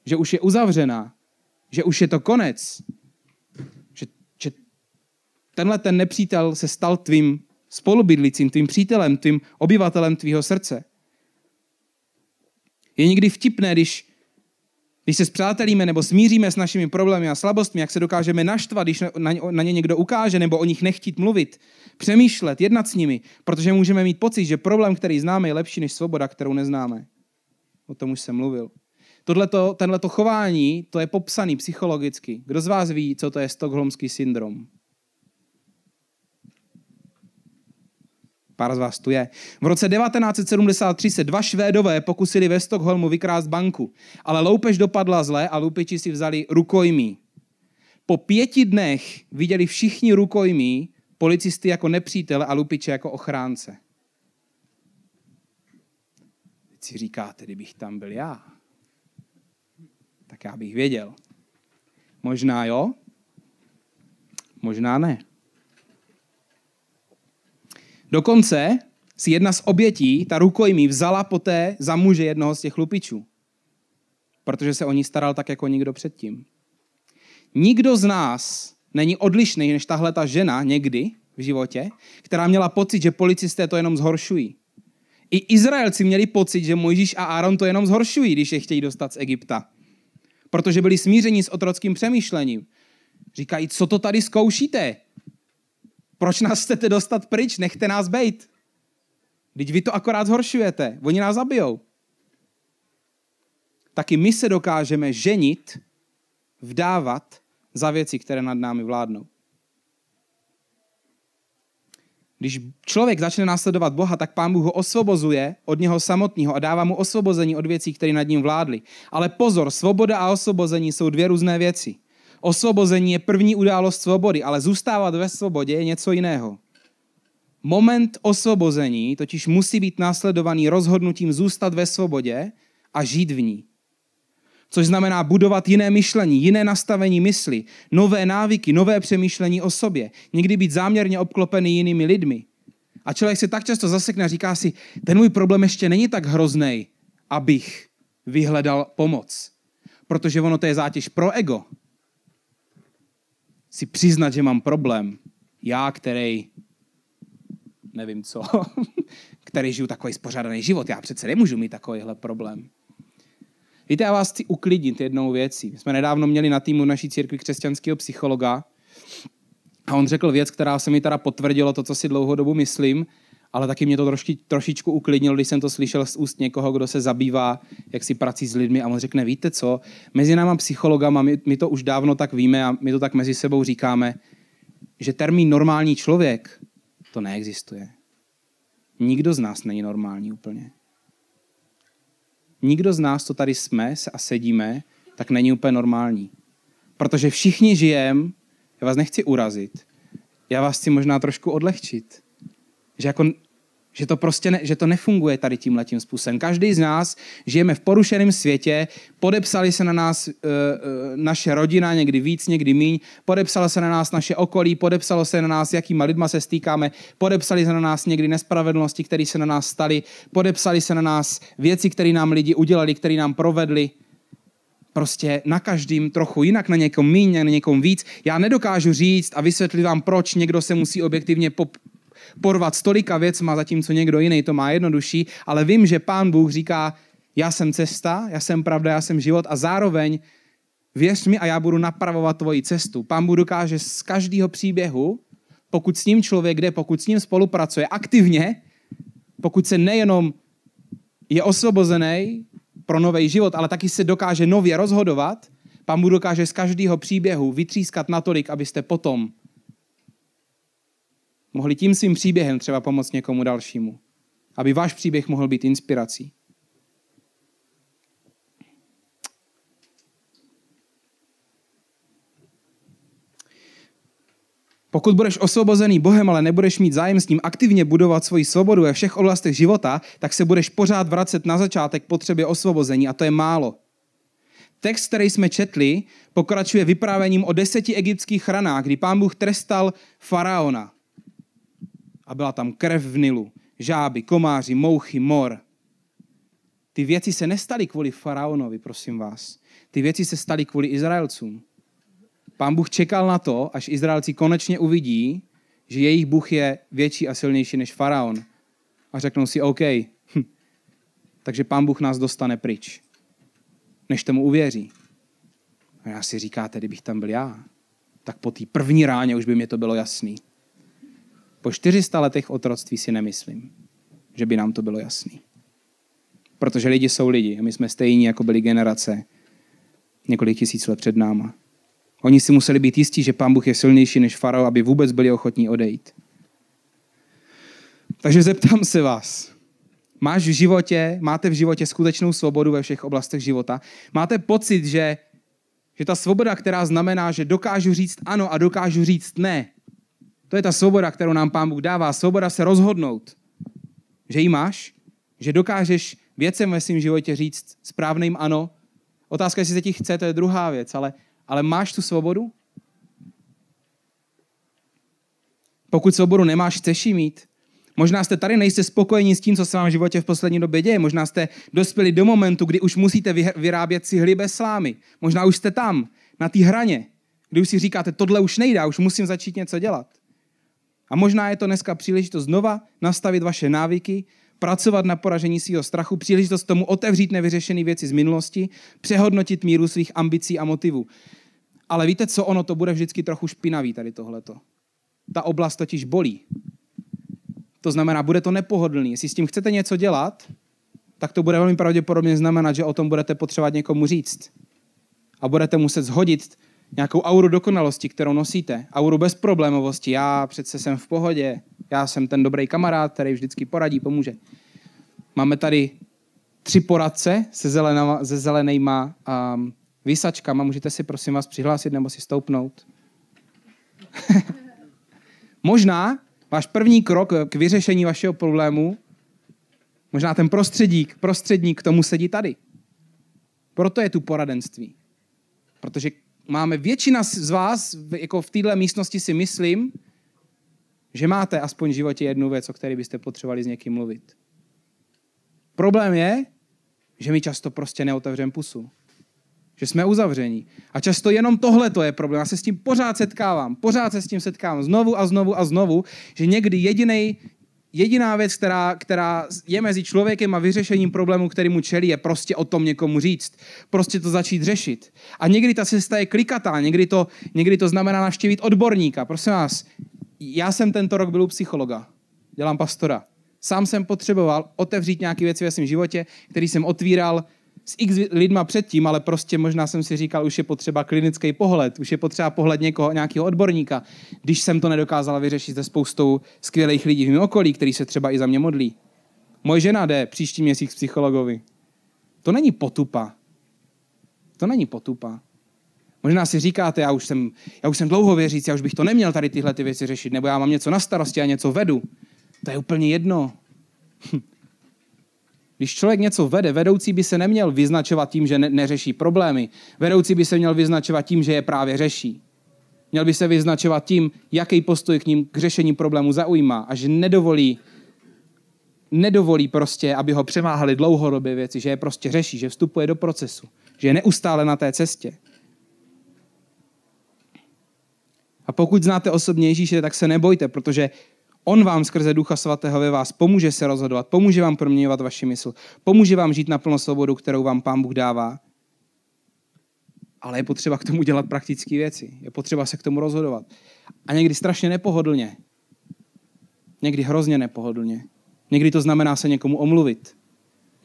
že už je uzavřená, že už je to konec, že, že tenhle ten nepřítel se stal tvým spolubydlícím, tvým přítelem, tvým obyvatelem tvýho srdce. Je někdy vtipné, když Když se zpřátelíme nebo smíříme s našimi problémy a slabostmi, jak se dokážeme naštvat, když na, ně někdo ukáže nebo o nich nechtít mluvit, přemýšlet, jednat s nimi, protože můžeme mít pocit, že problém, který známe, je lepší než svoboda, kterou neznáme. O tom už jsem mluvil. Tohleto, tenhleto chování, to je popsaný psychologicky. Kdo z vás ví, co to je stokholmský syndrom? Pár z vás tu je. V roce 1973 se dva Švédové pokusili ve Stockholmu vykrást banku, ale loupež dopadla zle a lupiči si vzali rukojmí. Po pěti dnech viděli všichni rukojmí policisty jako nepřítele a lupiče jako ochránce. Teď si říkáte, kdybych tam byl já, tak já bych věděl. Možná jo, možná ne. Dokonce si jedna z obětí, ta rukojmí, vzala poté za muže jednoho z těch lupičů. Protože se o ní staral tak jako nikdo předtím. Nikdo z nás není odlišný než tahle ta žena někdy v životě, která měla pocit, že policisté to jenom zhoršují. I Izraelci měli pocit, že Mojžíš a Aaron to jenom zhoršují, když je chtějí dostat z Egypta. Protože byli smíření s otrockým přemýšlením. Říkají, co to tady zkoušíte? Proč nás chcete dostat pryč? Nechte nás bejt. Teď vy to akorát zhoršujete. Oni nás zabijou. Taky my se dokážeme ženit, vdávat za věci, které nad námi vládnou. Když člověk začne následovat Boha, tak Pán Bůh ho osvobozuje od něho samotného a dává mu osvobození od věcí, které nad ním vládly. Ale pozor, svoboda a osvobození jsou dvě různé věci. Osvobození je první událost svobody, ale zůstávat ve svobodě je něco jiného. Moment osvobození totiž musí být následovaný rozhodnutím zůstat ve svobodě a žít v ní. Což znamená budovat jiné myšlení, jiné nastavení mysli, nové návyky, nové přemýšlení o sobě. Někdy být záměrně obklopený jinými lidmi. A člověk se tak často zasekne a říká si, ten můj problém ještě není tak hrozný, abych vyhledal pomoc. Protože ono to je zátěž pro ego si přiznat, že mám problém. Já, který, nevím co, který žiju takový spořádaný život. Já přece nemůžu mít takovýhle problém. Víte, já vás chci uklidnit jednou věcí. My jsme nedávno měli na týmu naší církvi křesťanského psychologa a on řekl věc, která se mi teda potvrdilo to, co si dlouhodobu myslím, ale taky mě to troši, trošičku uklidnilo, když jsem to slyšel z úst někoho, kdo se zabývá jaksi prací s lidmi a on řekne, víte co, mezi náma psychologama, my, my to už dávno tak víme a my to tak mezi sebou říkáme, že termín normální člověk, to neexistuje. Nikdo z nás není normální úplně. Nikdo z nás, co tady jsme a sedíme, tak není úplně normální. Protože všichni žijeme, já vás nechci urazit, já vás chci možná trošku odlehčit. Že jako že to prostě ne, že to nefunguje tady tím letím způsobem. Každý z nás žijeme v porušeném světě, podepsali se na nás e, naše rodina, někdy víc, někdy míň, podepsalo se na nás naše okolí, podepsalo se na nás, jakýma lidma se stýkáme, podepsali se na nás někdy nespravedlnosti, které se na nás staly, podepsali se na nás věci, které nám lidi udělali, které nám provedli. Prostě na každým trochu jinak, na někom míň, na někom víc. Já nedokážu říct a vysvětlit vám, proč někdo se musí objektivně porvat s tolika věcma, zatímco někdo jiný to má jednodušší, ale vím, že pán Bůh říká, já jsem cesta, já jsem pravda, já jsem život a zároveň věř mi a já budu napravovat tvoji cestu. Pán Bůh dokáže z každého příběhu, pokud s ním člověk jde, pokud s ním spolupracuje aktivně, pokud se nejenom je osvobozený pro nový život, ale taky se dokáže nově rozhodovat, Pán Bůh dokáže z každého příběhu vytřískat natolik, abyste potom mohli tím svým příběhem třeba pomoct někomu dalšímu. Aby váš příběh mohl být inspirací. Pokud budeš osvobozený Bohem, ale nebudeš mít zájem s ním aktivně budovat svoji svobodu ve všech oblastech života, tak se budeš pořád vracet na začátek potřeby osvobození a to je málo. Text, který jsme četli, pokračuje vyprávěním o deseti egyptských ranách, kdy pán Bůh trestal faraona a byla tam krev v Nilu, žáby, komáři, mouchy, mor. Ty věci se nestaly kvůli faraonovi, prosím vás. Ty věci se staly kvůli Izraelcům. Pán Bůh čekal na to, až Izraelci konečně uvidí, že jejich Bůh je větší a silnější než faraon. A řeknou si, OK, hm. takže pán Bůh nás dostane pryč. Než tomu uvěří. A já si říkáte, kdybych tam byl já, tak po té první ráně už by mě to bylo jasný. Po 400 letech otroctví si nemyslím, že by nám to bylo jasný. Protože lidi jsou lidi a my jsme stejní, jako byly generace několik tisíc let před náma. Oni si museli být jistí, že pán Bůh je silnější než farao, aby vůbec byli ochotní odejít. Takže zeptám se vás, máš v životě, máte v životě skutečnou svobodu ve všech oblastech života? Máte pocit, že, že ta svoboda, která znamená, že dokážu říct ano a dokážu říct ne, to je ta svoboda, kterou nám pán Bůh dává. Svoboda se rozhodnout, že ji máš, že dokážeš věcem ve svém životě říct správným ano. Otázka, jestli se ti chce, to je druhá věc, ale, ale máš tu svobodu? Pokud svobodu nemáš, chceš ji mít. Možná jste tady, nejste spokojení s tím, co se vám v životě v poslední době děje. Možná jste dospěli do momentu, kdy už musíte vyrábět si hlibe slámy. Možná už jste tam, na té hraně, kdy už si říkáte, tohle už nejde, už musím začít něco dělat. A možná je to dneska příležitost znova nastavit vaše návyky, pracovat na poražení svého strachu, příležitost tomu otevřít nevyřešené věci z minulosti, přehodnotit míru svých ambicí a motivů. Ale víte co, ono to bude vždycky trochu špinavý tady tohleto. Ta oblast totiž bolí. To znamená, bude to nepohodlný. Jestli s tím chcete něco dělat, tak to bude velmi pravděpodobně znamenat, že o tom budete potřebovat někomu říct. A budete muset zhodit nějakou auru dokonalosti, kterou nosíte. Auru bezproblémovosti. Já přece jsem v pohodě. Já jsem ten dobrý kamarád, který vždycky poradí, pomůže. Máme tady tři poradce se, zelenama, se zelenýma um, výsačkama. Můžete si prosím vás přihlásit nebo si stoupnout. Možná váš první krok k vyřešení vašeho problému, možná ten prostředník, prostředník k tomu sedí tady. Proto je tu poradenství. Protože máme většina z vás, jako v této místnosti si myslím, že máte aspoň v životě jednu věc, o které byste potřebovali s někým mluvit. Problém je, že my často prostě neotevřeme pusu. Že jsme uzavření. A často jenom tohle to je problém. Já se s tím pořád setkávám. Pořád se s tím setkávám znovu a znovu a znovu, že někdy jediný, jediná věc, která, která je mezi člověkem a vyřešením problému, který mu čelí, je prostě o tom někomu říct. Prostě to začít řešit. A někdy ta cesta je klikatá, někdy to, někdy to znamená navštívit odborníka. Prosím vás, já jsem tento rok byl u psychologa. Dělám pastora. Sám jsem potřeboval otevřít nějaké věci ve svém životě, který jsem otvíral s x lidma předtím, ale prostě možná jsem si říkal, už je potřeba klinický pohled, už je potřeba pohled někoho, nějakého odborníka, když jsem to nedokázala vyřešit se spoustou skvělých lidí v mém okolí, který se třeba i za mě modlí. Moje žena jde příští měsíc k psychologovi. To není potupa. To není potupa. Možná si říkáte, já už jsem, já už jsem dlouho věřící, já už bych to neměl tady tyhle ty věci řešit, nebo já mám něco na starosti a něco vedu. To je úplně jedno. Když člověk něco vede, vedoucí by se neměl vyznačovat tím, že ne- neřeší problémy. Vedoucí by se měl vyznačovat tím, že je právě řeší. Měl by se vyznačovat tím, jaký postoj k ním k řešení problému zaujímá a že nedovolí, nedovolí prostě, aby ho přemáhali dlouhodobě věci, že je prostě řeší, že vstupuje do procesu, že je neustále na té cestě. A pokud znáte osobně Ježíše, tak se nebojte, protože On vám skrze Ducha Svatého ve vás pomůže se rozhodovat, pomůže vám proměňovat vaši mysl, pomůže vám žít na plnou svobodu, kterou vám Pán Bůh dává. Ale je potřeba k tomu dělat praktické věci. Je potřeba se k tomu rozhodovat. A někdy strašně nepohodlně. Někdy hrozně nepohodlně. Někdy to znamená se někomu omluvit.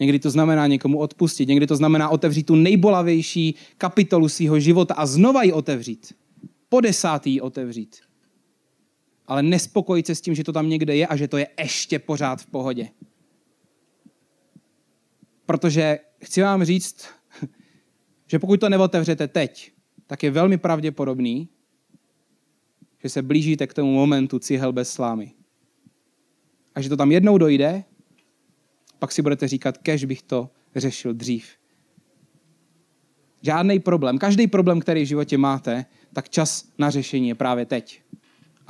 Někdy to znamená někomu odpustit. Někdy to znamená otevřít tu nejbolavější kapitolu svého života a znova ji otevřít. Po desátý ji otevřít ale nespokojit se s tím, že to tam někde je a že to je ještě pořád v pohodě. Protože chci vám říct, že pokud to neotevřete teď, tak je velmi pravděpodobný, že se blížíte k tomu momentu cihel bez slámy. A že to tam jednou dojde, pak si budete říkat, kež bych to řešil dřív. Žádný problém, každý problém, který v životě máte, tak čas na řešení je právě teď.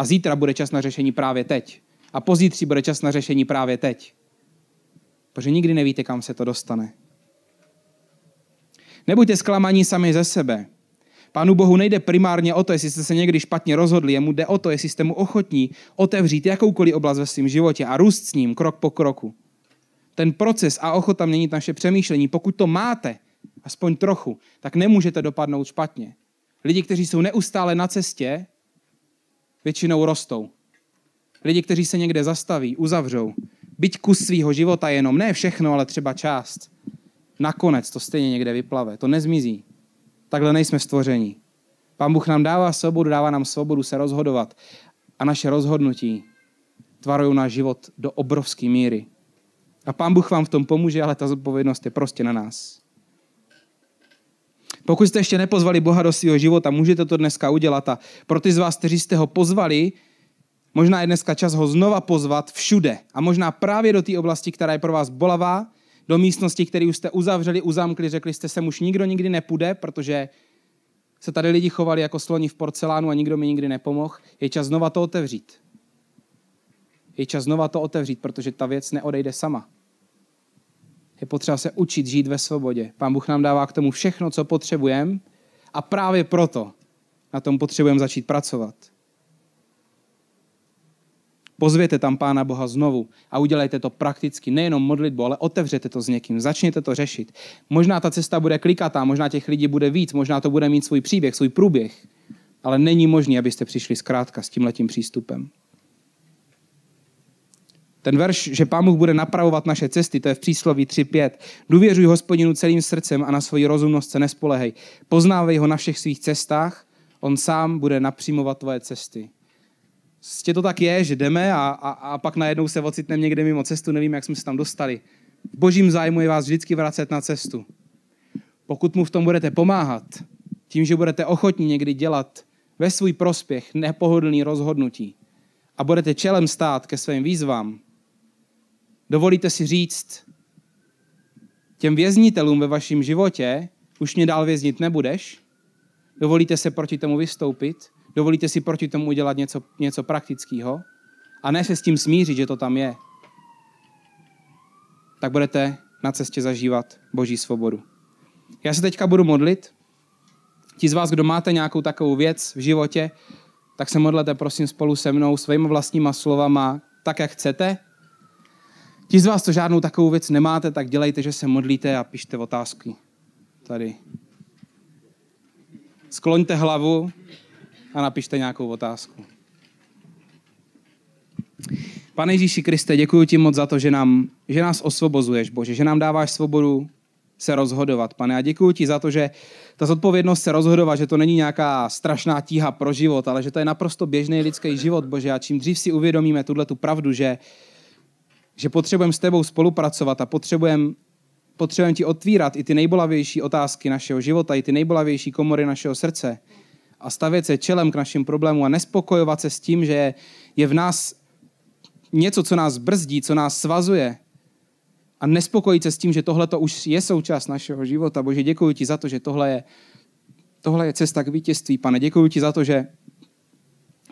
A zítra bude čas na řešení právě teď. A pozítří bude čas na řešení právě teď. Protože nikdy nevíte, kam se to dostane. Nebuďte zklamaní sami ze sebe. Pánu Bohu nejde primárně o to, jestli jste se někdy špatně rozhodli, jemu jde o to, jestli jste mu ochotní otevřít jakoukoliv oblast ve svém životě a růst s ním krok po kroku. Ten proces a ochota měnit naše přemýšlení, pokud to máte aspoň trochu, tak nemůžete dopadnout špatně. Lidi, kteří jsou neustále na cestě, většinou rostou. Lidi, kteří se někde zastaví, uzavřou, byť kus svého života jenom, ne všechno, ale třeba část, nakonec to stejně někde vyplave, to nezmizí. Takhle nejsme stvoření. Pán Bůh nám dává svobodu, dává nám svobodu se rozhodovat a naše rozhodnutí tvarují náš život do obrovské míry. A Pán Bůh vám v tom pomůže, ale ta zodpovědnost je prostě na nás. Pokud jste ještě nepozvali Boha do svého života, můžete to dneska udělat. A pro ty z vás, kteří jste ho pozvali, možná je dneska čas ho znova pozvat všude. A možná právě do té oblasti, která je pro vás bolavá, do místnosti, které už jste uzavřeli, uzamkli, řekli jste, sem už nikdo nikdy nepůjde, protože se tady lidi chovali jako sloni v porcelánu a nikdo mi nikdy nepomohl. Je čas znova to otevřít. Je čas znova to otevřít, protože ta věc neodejde sama. Je potřeba se učit žít ve svobodě. Pán Bůh nám dává k tomu všechno, co potřebujeme a právě proto na tom potřebujeme začít pracovat. Pozvěte tam Pána Boha znovu a udělejte to prakticky, nejenom modlitbu, ale otevřete to s někým, začněte to řešit. Možná ta cesta bude klikatá, možná těch lidí bude víc, možná to bude mít svůj příběh, svůj průběh, ale není možné, abyste přišli zkrátka s tímhletím přístupem. Ten verš, že Pán Bůh bude napravovat naše cesty, to je v přísloví 3.5. Důvěřuj hospodinu celým srdcem a na svoji rozumnost se nespolehej. Poznávej ho na všech svých cestách, on sám bude napřímovat tvoje cesty. Prostě to tak je, že jdeme a, a, a pak najednou se ocitneme někde mimo cestu, nevím, jak jsme se tam dostali. V božím zájmu je vás vždycky vracet na cestu. Pokud mu v tom budete pomáhat, tím, že budete ochotní někdy dělat ve svůj prospěch nepohodlný rozhodnutí a budete čelem stát ke svým výzvám, dovolíte si říct těm věznitelům ve vašem životě, už mě dál věznit nebudeš, dovolíte se proti tomu vystoupit, dovolíte si proti tomu udělat něco, něco praktického a ne se s tím smířit, že to tam je, tak budete na cestě zažívat Boží svobodu. Já se teďka budu modlit. Ti z vás, kdo máte nějakou takovou věc v životě, tak se modlete prosím spolu se mnou svými vlastníma slovama, tak jak chcete. Ti z vás, co žádnou takovou věc nemáte, tak dělejte, že se modlíte a pište otázky. Tady. Skloňte hlavu a napište nějakou otázku. Pane Ježíši Kriste, děkuji ti moc za to, že, nám, že nás osvobozuješ, Bože, že nám dáváš svobodu se rozhodovat, pane. A děkuji ti za to, že ta zodpovědnost se rozhodovat, že to není nějaká strašná tíha pro život, ale že to je naprosto běžný lidský život, Bože. A čím dřív si uvědomíme tuhle tu pravdu, že, že potřebujeme s tebou spolupracovat a potřebujeme potřebujeme ti otvírat i ty nejbolavější otázky našeho života, i ty nejbolavější komory našeho srdce a stavět se čelem k našim problémům a nespokojovat se s tím, že je v nás něco, co nás brzdí, co nás svazuje, a nespokojit se s tím, že tohle to už je součást našeho života. Bože, děkuji ti za to, že tohle je, tohle je cesta k vítězství. Pane, děkuji ti za to, že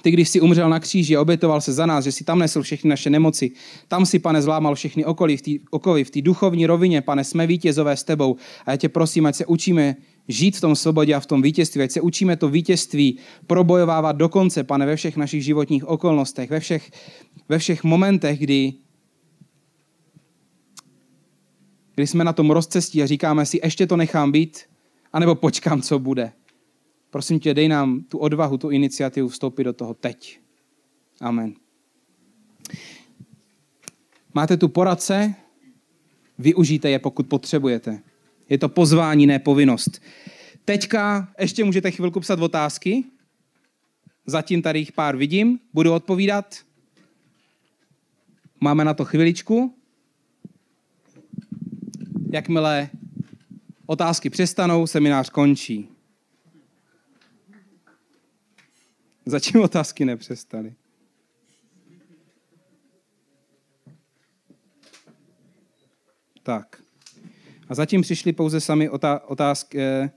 ty, když jsi umřel na kříži a obětoval se za nás, že jsi tam nesl všechny naše nemoci, tam si, pane, zlámal všechny okolí v tý, okovy, v té duchovní rovině, pane, jsme vítězové s tebou. A já tě prosím, ať se učíme žít v tom svobodě a v tom vítězství, ať se učíme to vítězství probojovávat do konce, pane, ve všech našich životních okolnostech, ve všech, ve všech momentech, kdy kdy jsme na tom rozcestí a říkáme si, ještě to nechám být, anebo počkám, co bude. Prosím tě, dej nám tu odvahu, tu iniciativu vstoupit do toho teď. Amen. Máte tu poradce, využijte je, pokud potřebujete. Je to pozvání, ne povinnost. Teďka ještě můžete chvilku psat otázky. Zatím tady jich pár vidím. Budu odpovídat. Máme na to chviličku. Jakmile otázky přestanou, seminář končí. Zatím otázky nepřestaly. Tak. A zatím přišly pouze sami otázky, eh,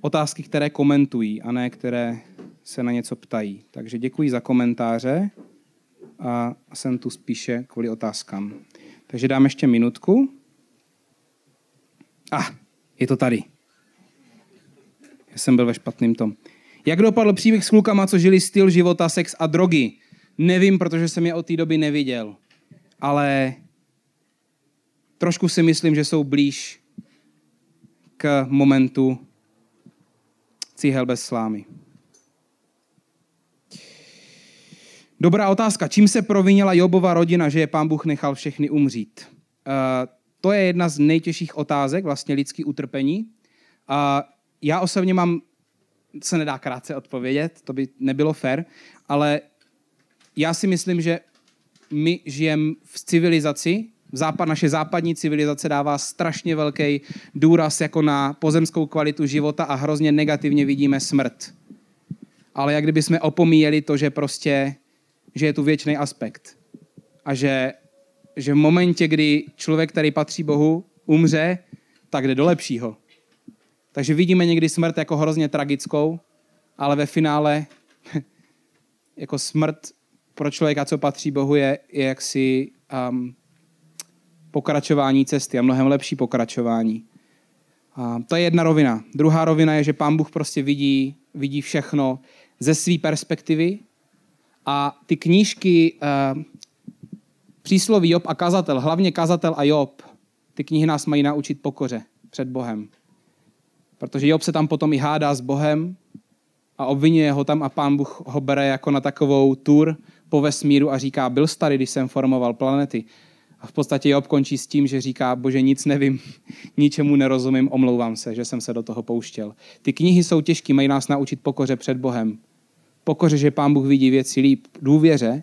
otázky, které komentují, a ne které se na něco ptají. Takže děkuji za komentáře a jsem tu spíše kvůli otázkám. Takže dám ještě minutku. A, ah, je to tady. Já jsem byl ve špatném tom. Jak dopadl příběh s klukama, co žili styl života, sex a drogy? Nevím, protože jsem je od té doby neviděl. Ale trošku si myslím, že jsou blíž k momentu cihel bez slámy. Dobrá otázka. Čím se provinila Jobova rodina, že je pán Bůh nechal všechny umřít? Uh, to je jedna z nejtěžších otázek, vlastně lidský utrpení. Uh, já osobně mám, se nedá krátce odpovědět, to by nebylo fér, ale já si myslím, že my žijeme v civilizaci, v západ, naše západní civilizace dává strašně velký důraz jako na pozemskou kvalitu života a hrozně negativně vidíme smrt. Ale jak kdyby jsme opomíjeli to, že prostě, že je tu věčný aspekt. A že, že v momentě, kdy člověk, který patří Bohu, umře, tak jde do lepšího. Takže vidíme někdy smrt jako hrozně tragickou, ale ve finále jako smrt pro člověka, co patří Bohu, je, je jaksi um, pokračování cesty a mnohem lepší pokračování. A to je jedna rovina. Druhá rovina je, že pán Bůh prostě vidí, vidí všechno ze své perspektivy a ty knížky uh, přísloví Job a kazatel, hlavně kazatel a Job, ty knihy nás mají naučit pokoře před Bohem. Protože Job se tam potom i hádá s Bohem a obvinuje ho tam a pán Bůh ho bere jako na takovou tur po vesmíru a říká, byl starý, když jsem formoval planety. A v podstatě Job končí s tím, že říká, bože, nic nevím, ničemu nerozumím, omlouvám se, že jsem se do toho pouštěl. Ty knihy jsou těžké, mají nás naučit pokoře před Bohem. Pokoře, že pán Bůh vidí věci líp, důvěře.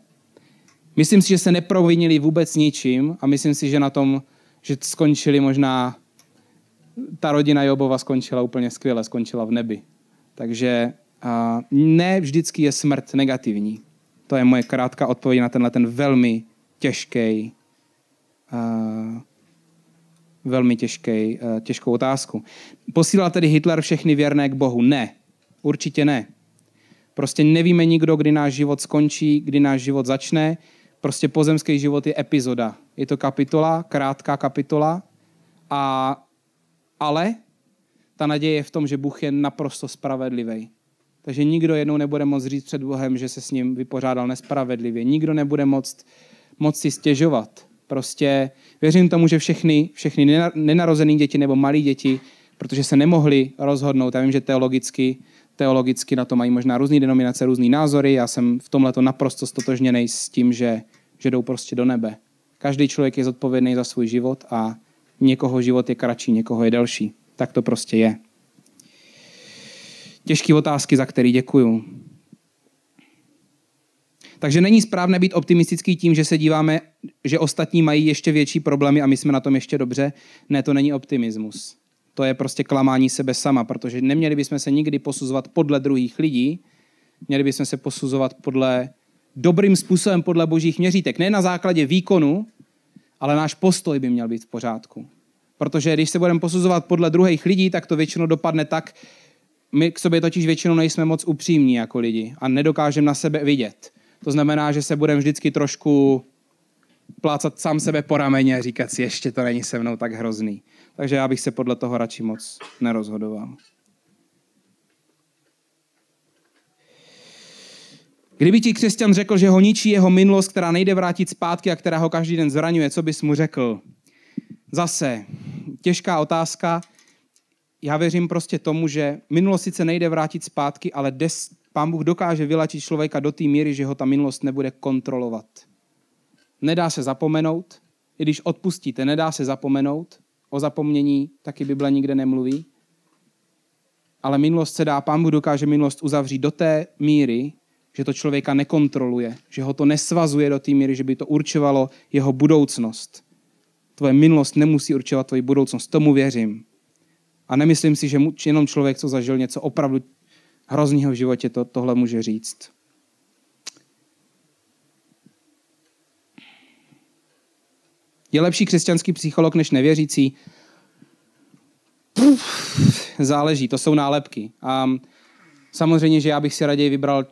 Myslím si, že se neprovinili vůbec ničím a myslím si, že na tom, že skončili možná, ta rodina Jobova skončila úplně skvěle, skončila v nebi. Takže a ne vždycky je smrt negativní. To je moje krátká odpověď na tenhle ten velmi těžký, uh, velmi těžký, uh, těžkou otázku. Posílal tedy Hitler všechny věrné k Bohu? Ne, určitě ne. Prostě nevíme nikdo, kdy náš život skončí, kdy náš život začne. Prostě pozemský život je epizoda. Je to kapitola, krátká kapitola, a, ale ta naděje je v tom, že Bůh je naprosto spravedlivý. Takže nikdo jednou nebude moct říct před Bohem, že se s ním vypořádal nespravedlivě. Nikdo nebude moct, moct si stěžovat. Prostě věřím tomu, že všechny, všechny nenarozené děti nebo malé děti, protože se nemohli rozhodnout, já vím, že teologicky, teologicky na to mají možná různé denominace, různé názory, já jsem v tomhle naprosto stotožněný s tím, že, že jdou prostě do nebe. Každý člověk je zodpovědný za svůj život a někoho život je kratší, někoho je delší. Tak to prostě je. Těžké otázky, za které děkuju. Takže není správné být optimistický tím, že se díváme, že ostatní mají ještě větší problémy a my jsme na tom ještě dobře. Ne, to není optimismus. To je prostě klamání sebe sama, protože neměli bychom se nikdy posuzovat podle druhých lidí, měli bychom se posuzovat podle dobrým způsobem podle božích měřítek. Ne na základě výkonu, ale náš postoj by měl být v pořádku. Protože když se budeme posuzovat podle druhých lidí, tak to většinou dopadne tak, my k sobě totiž většinou nejsme moc upřímní jako lidi a nedokážeme na sebe vidět. To znamená, že se budeme vždycky trošku plácat sám sebe po rameně a říkat si, ještě to není se mnou tak hrozný. Takže já bych se podle toho radši moc nerozhodoval. Kdyby ti křesťan řekl, že ho ničí jeho minulost, která nejde vrátit zpátky a která ho každý den zraňuje, co bys mu řekl? Zase, těžká otázka já věřím prostě tomu, že minulost sice nejde vrátit zpátky, ale des, pán Bůh dokáže vylačit člověka do té míry, že ho ta minulost nebude kontrolovat. Nedá se zapomenout, i když odpustíte, nedá se zapomenout. O zapomnění taky Bible nikde nemluví. Ale minulost se dá, pán Bůh dokáže minulost uzavřít do té míry, že to člověka nekontroluje, že ho to nesvazuje do té míry, že by to určovalo jeho budoucnost. Tvoje minulost nemusí určovat tvoji budoucnost, tomu věřím. A nemyslím si, že jenom člověk, co zažil něco opravdu hrozného v životě, to, tohle může říct. Je lepší křesťanský psycholog než nevěřící? Puf, záleží, to jsou nálepky. A samozřejmě, že já bych si raději vybral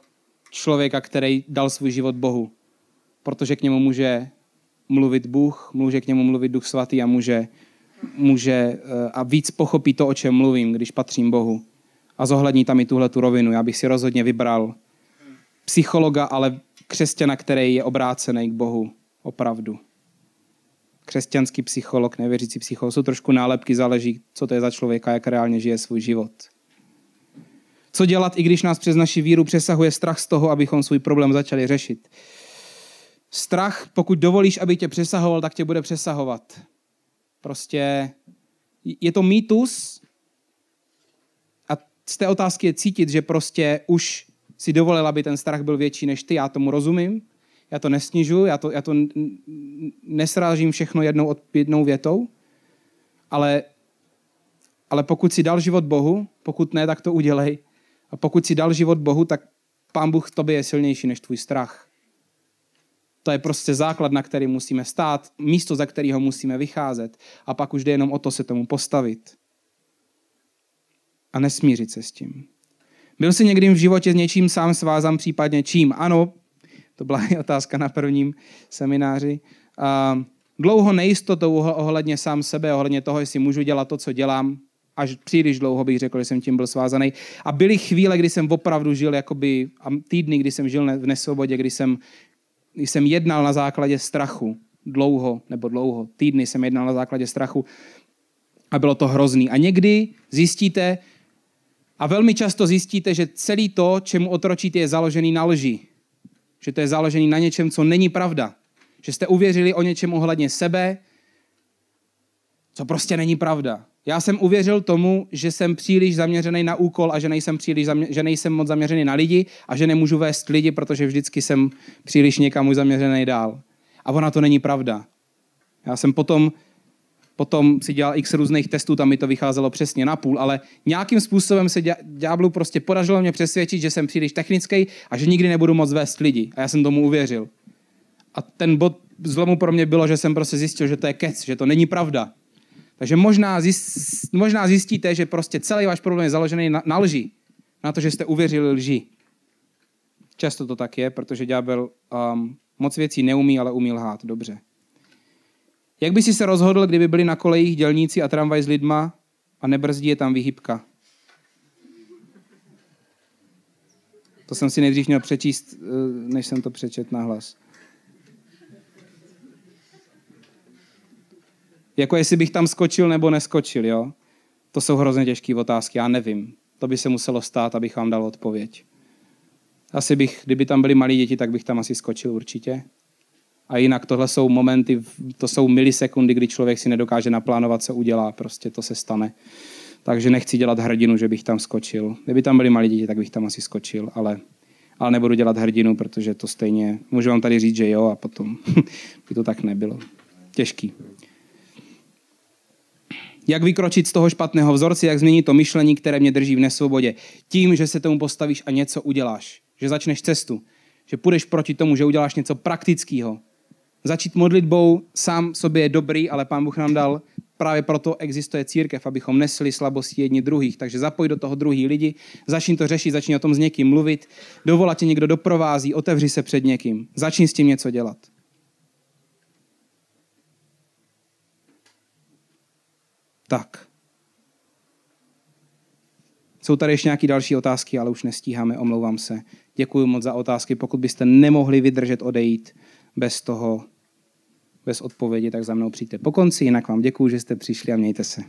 člověka, který dal svůj život Bohu, protože k němu může mluvit Bůh, může k němu mluvit Duch Svatý a může může eh, a víc pochopí to, o čem mluvím, když patřím Bohu. A zohlední tam i tuhle tu rovinu. Já bych si rozhodně vybral psychologa, ale křesťana, který je obrácený k Bohu. Opravdu. křesťanský psycholog, nevěřící psycholog, jsou trošku nálepky, záleží, co to je za člověka, jak reálně žije svůj život. Co dělat, i když nás přes naši víru přesahuje strach z toho, abychom svůj problém začali řešit? Strach, pokud dovolíš, aby tě přesahoval, tak tě bude přesahovat. Prostě je to mýtus a z té otázky je cítit, že prostě už si dovolil, aby ten strach byl větší než ty. Já tomu rozumím, já to nesnižu, já to, já to nesrážím všechno jednou, od, jednou větou, ale, ale pokud si dal život Bohu, pokud ne, tak to udělej. A pokud si dal život Bohu, tak Pán Bůh tobě je silnější než tvůj strach. To je prostě základ, na který musíme stát, místo, za kterého musíme vycházet. A pak už jde jenom o to se tomu postavit. A nesmířit se s tím. Byl jsi někdy v životě s něčím sám svázan, případně čím? Ano, to byla i otázka na prvním semináři. A dlouho nejistotou ohledně sám sebe, ohledně toho, jestli můžu dělat to, co dělám, až příliš dlouho bych řekl, že jsem tím byl svázaný. A byly chvíle, kdy jsem opravdu žil, jakoby, a týdny, kdy jsem žil v nesvobodě, kdy jsem, kdy jsem jednal na základě strachu. Dlouho, nebo dlouho, týdny jsem jednal na základě strachu a bylo to hrozný. A někdy zjistíte, a velmi často zjistíte, že celý to, čemu otročíte, je založený na lži. Že to je založený na něčem, co není pravda. Že jste uvěřili o něčem ohledně sebe, co prostě není pravda. Já jsem uvěřil tomu, že jsem příliš zaměřený na úkol a že nejsem, příliš zamě- že nejsem moc zaměřený na lidi a že nemůžu vést lidi, protože vždycky jsem příliš někam už zaměřený dál. A ona to není pravda. Já jsem potom, potom si dělal x různých testů, tam mi to vycházelo přesně na půl, ale nějakým způsobem se ďáblu prostě podařilo mě přesvědčit, že jsem příliš technický a že nikdy nebudu moc vést lidi. A já jsem tomu uvěřil. A ten bod zlomu pro mě bylo, že jsem prostě zjistil, že to je kec, že to není pravda takže možná, zjist, možná zjistíte, že prostě celý váš problém je založený na, na lži. Na to, že jste uvěřili lži. Často to tak je, protože ďábel um, moc věcí neumí, ale umí lhát. Dobře. Jak by si se rozhodl, kdyby byli na kolejích dělníci a tramvaj s lidma a nebrzdí je tam vyhybka? To jsem si nejdřív měl přečíst, eh, než jsem to přečet na hlas. Jako jestli bych tam skočil nebo neskočil, jo? To jsou hrozně těžké otázky, já nevím. To by se muselo stát, abych vám dal odpověď. Asi bych, kdyby tam byly malí děti, tak bych tam asi skočil určitě. A jinak tohle jsou momenty, to jsou milisekundy, kdy člověk si nedokáže naplánovat, co udělá. Prostě to se stane. Takže nechci dělat hrdinu, že bych tam skočil. Kdyby tam byly malí děti, tak bych tam asi skočil, ale, ale nebudu dělat hrdinu, protože to stejně, můžu vám tady říct, že jo, a potom by to tak nebylo. Těžký. Jak vykročit z toho špatného vzorce, jak změnit to myšlení, které mě drží v nesvobodě. Tím, že se tomu postavíš a něco uděláš. Že začneš cestu. Že půjdeš proti tomu, že uděláš něco praktického. Začít modlitbou sám sobě je dobrý, ale Pán Bůh nám dal právě proto existuje církev, abychom nesli slabosti jedni druhých. Takže zapoj do toho druhý lidi, začni to řešit, začni o tom s někým mluvit, dovolat tě někdo doprovází, otevři se před někým, začni s tím něco dělat. Tak. Jsou tady ještě nějaké další otázky, ale už nestíháme, omlouvám se. Děkuji moc za otázky. Pokud byste nemohli vydržet odejít bez toho, bez odpovědi, tak za mnou přijďte po konci. Jinak vám děkuji, že jste přišli a mějte se.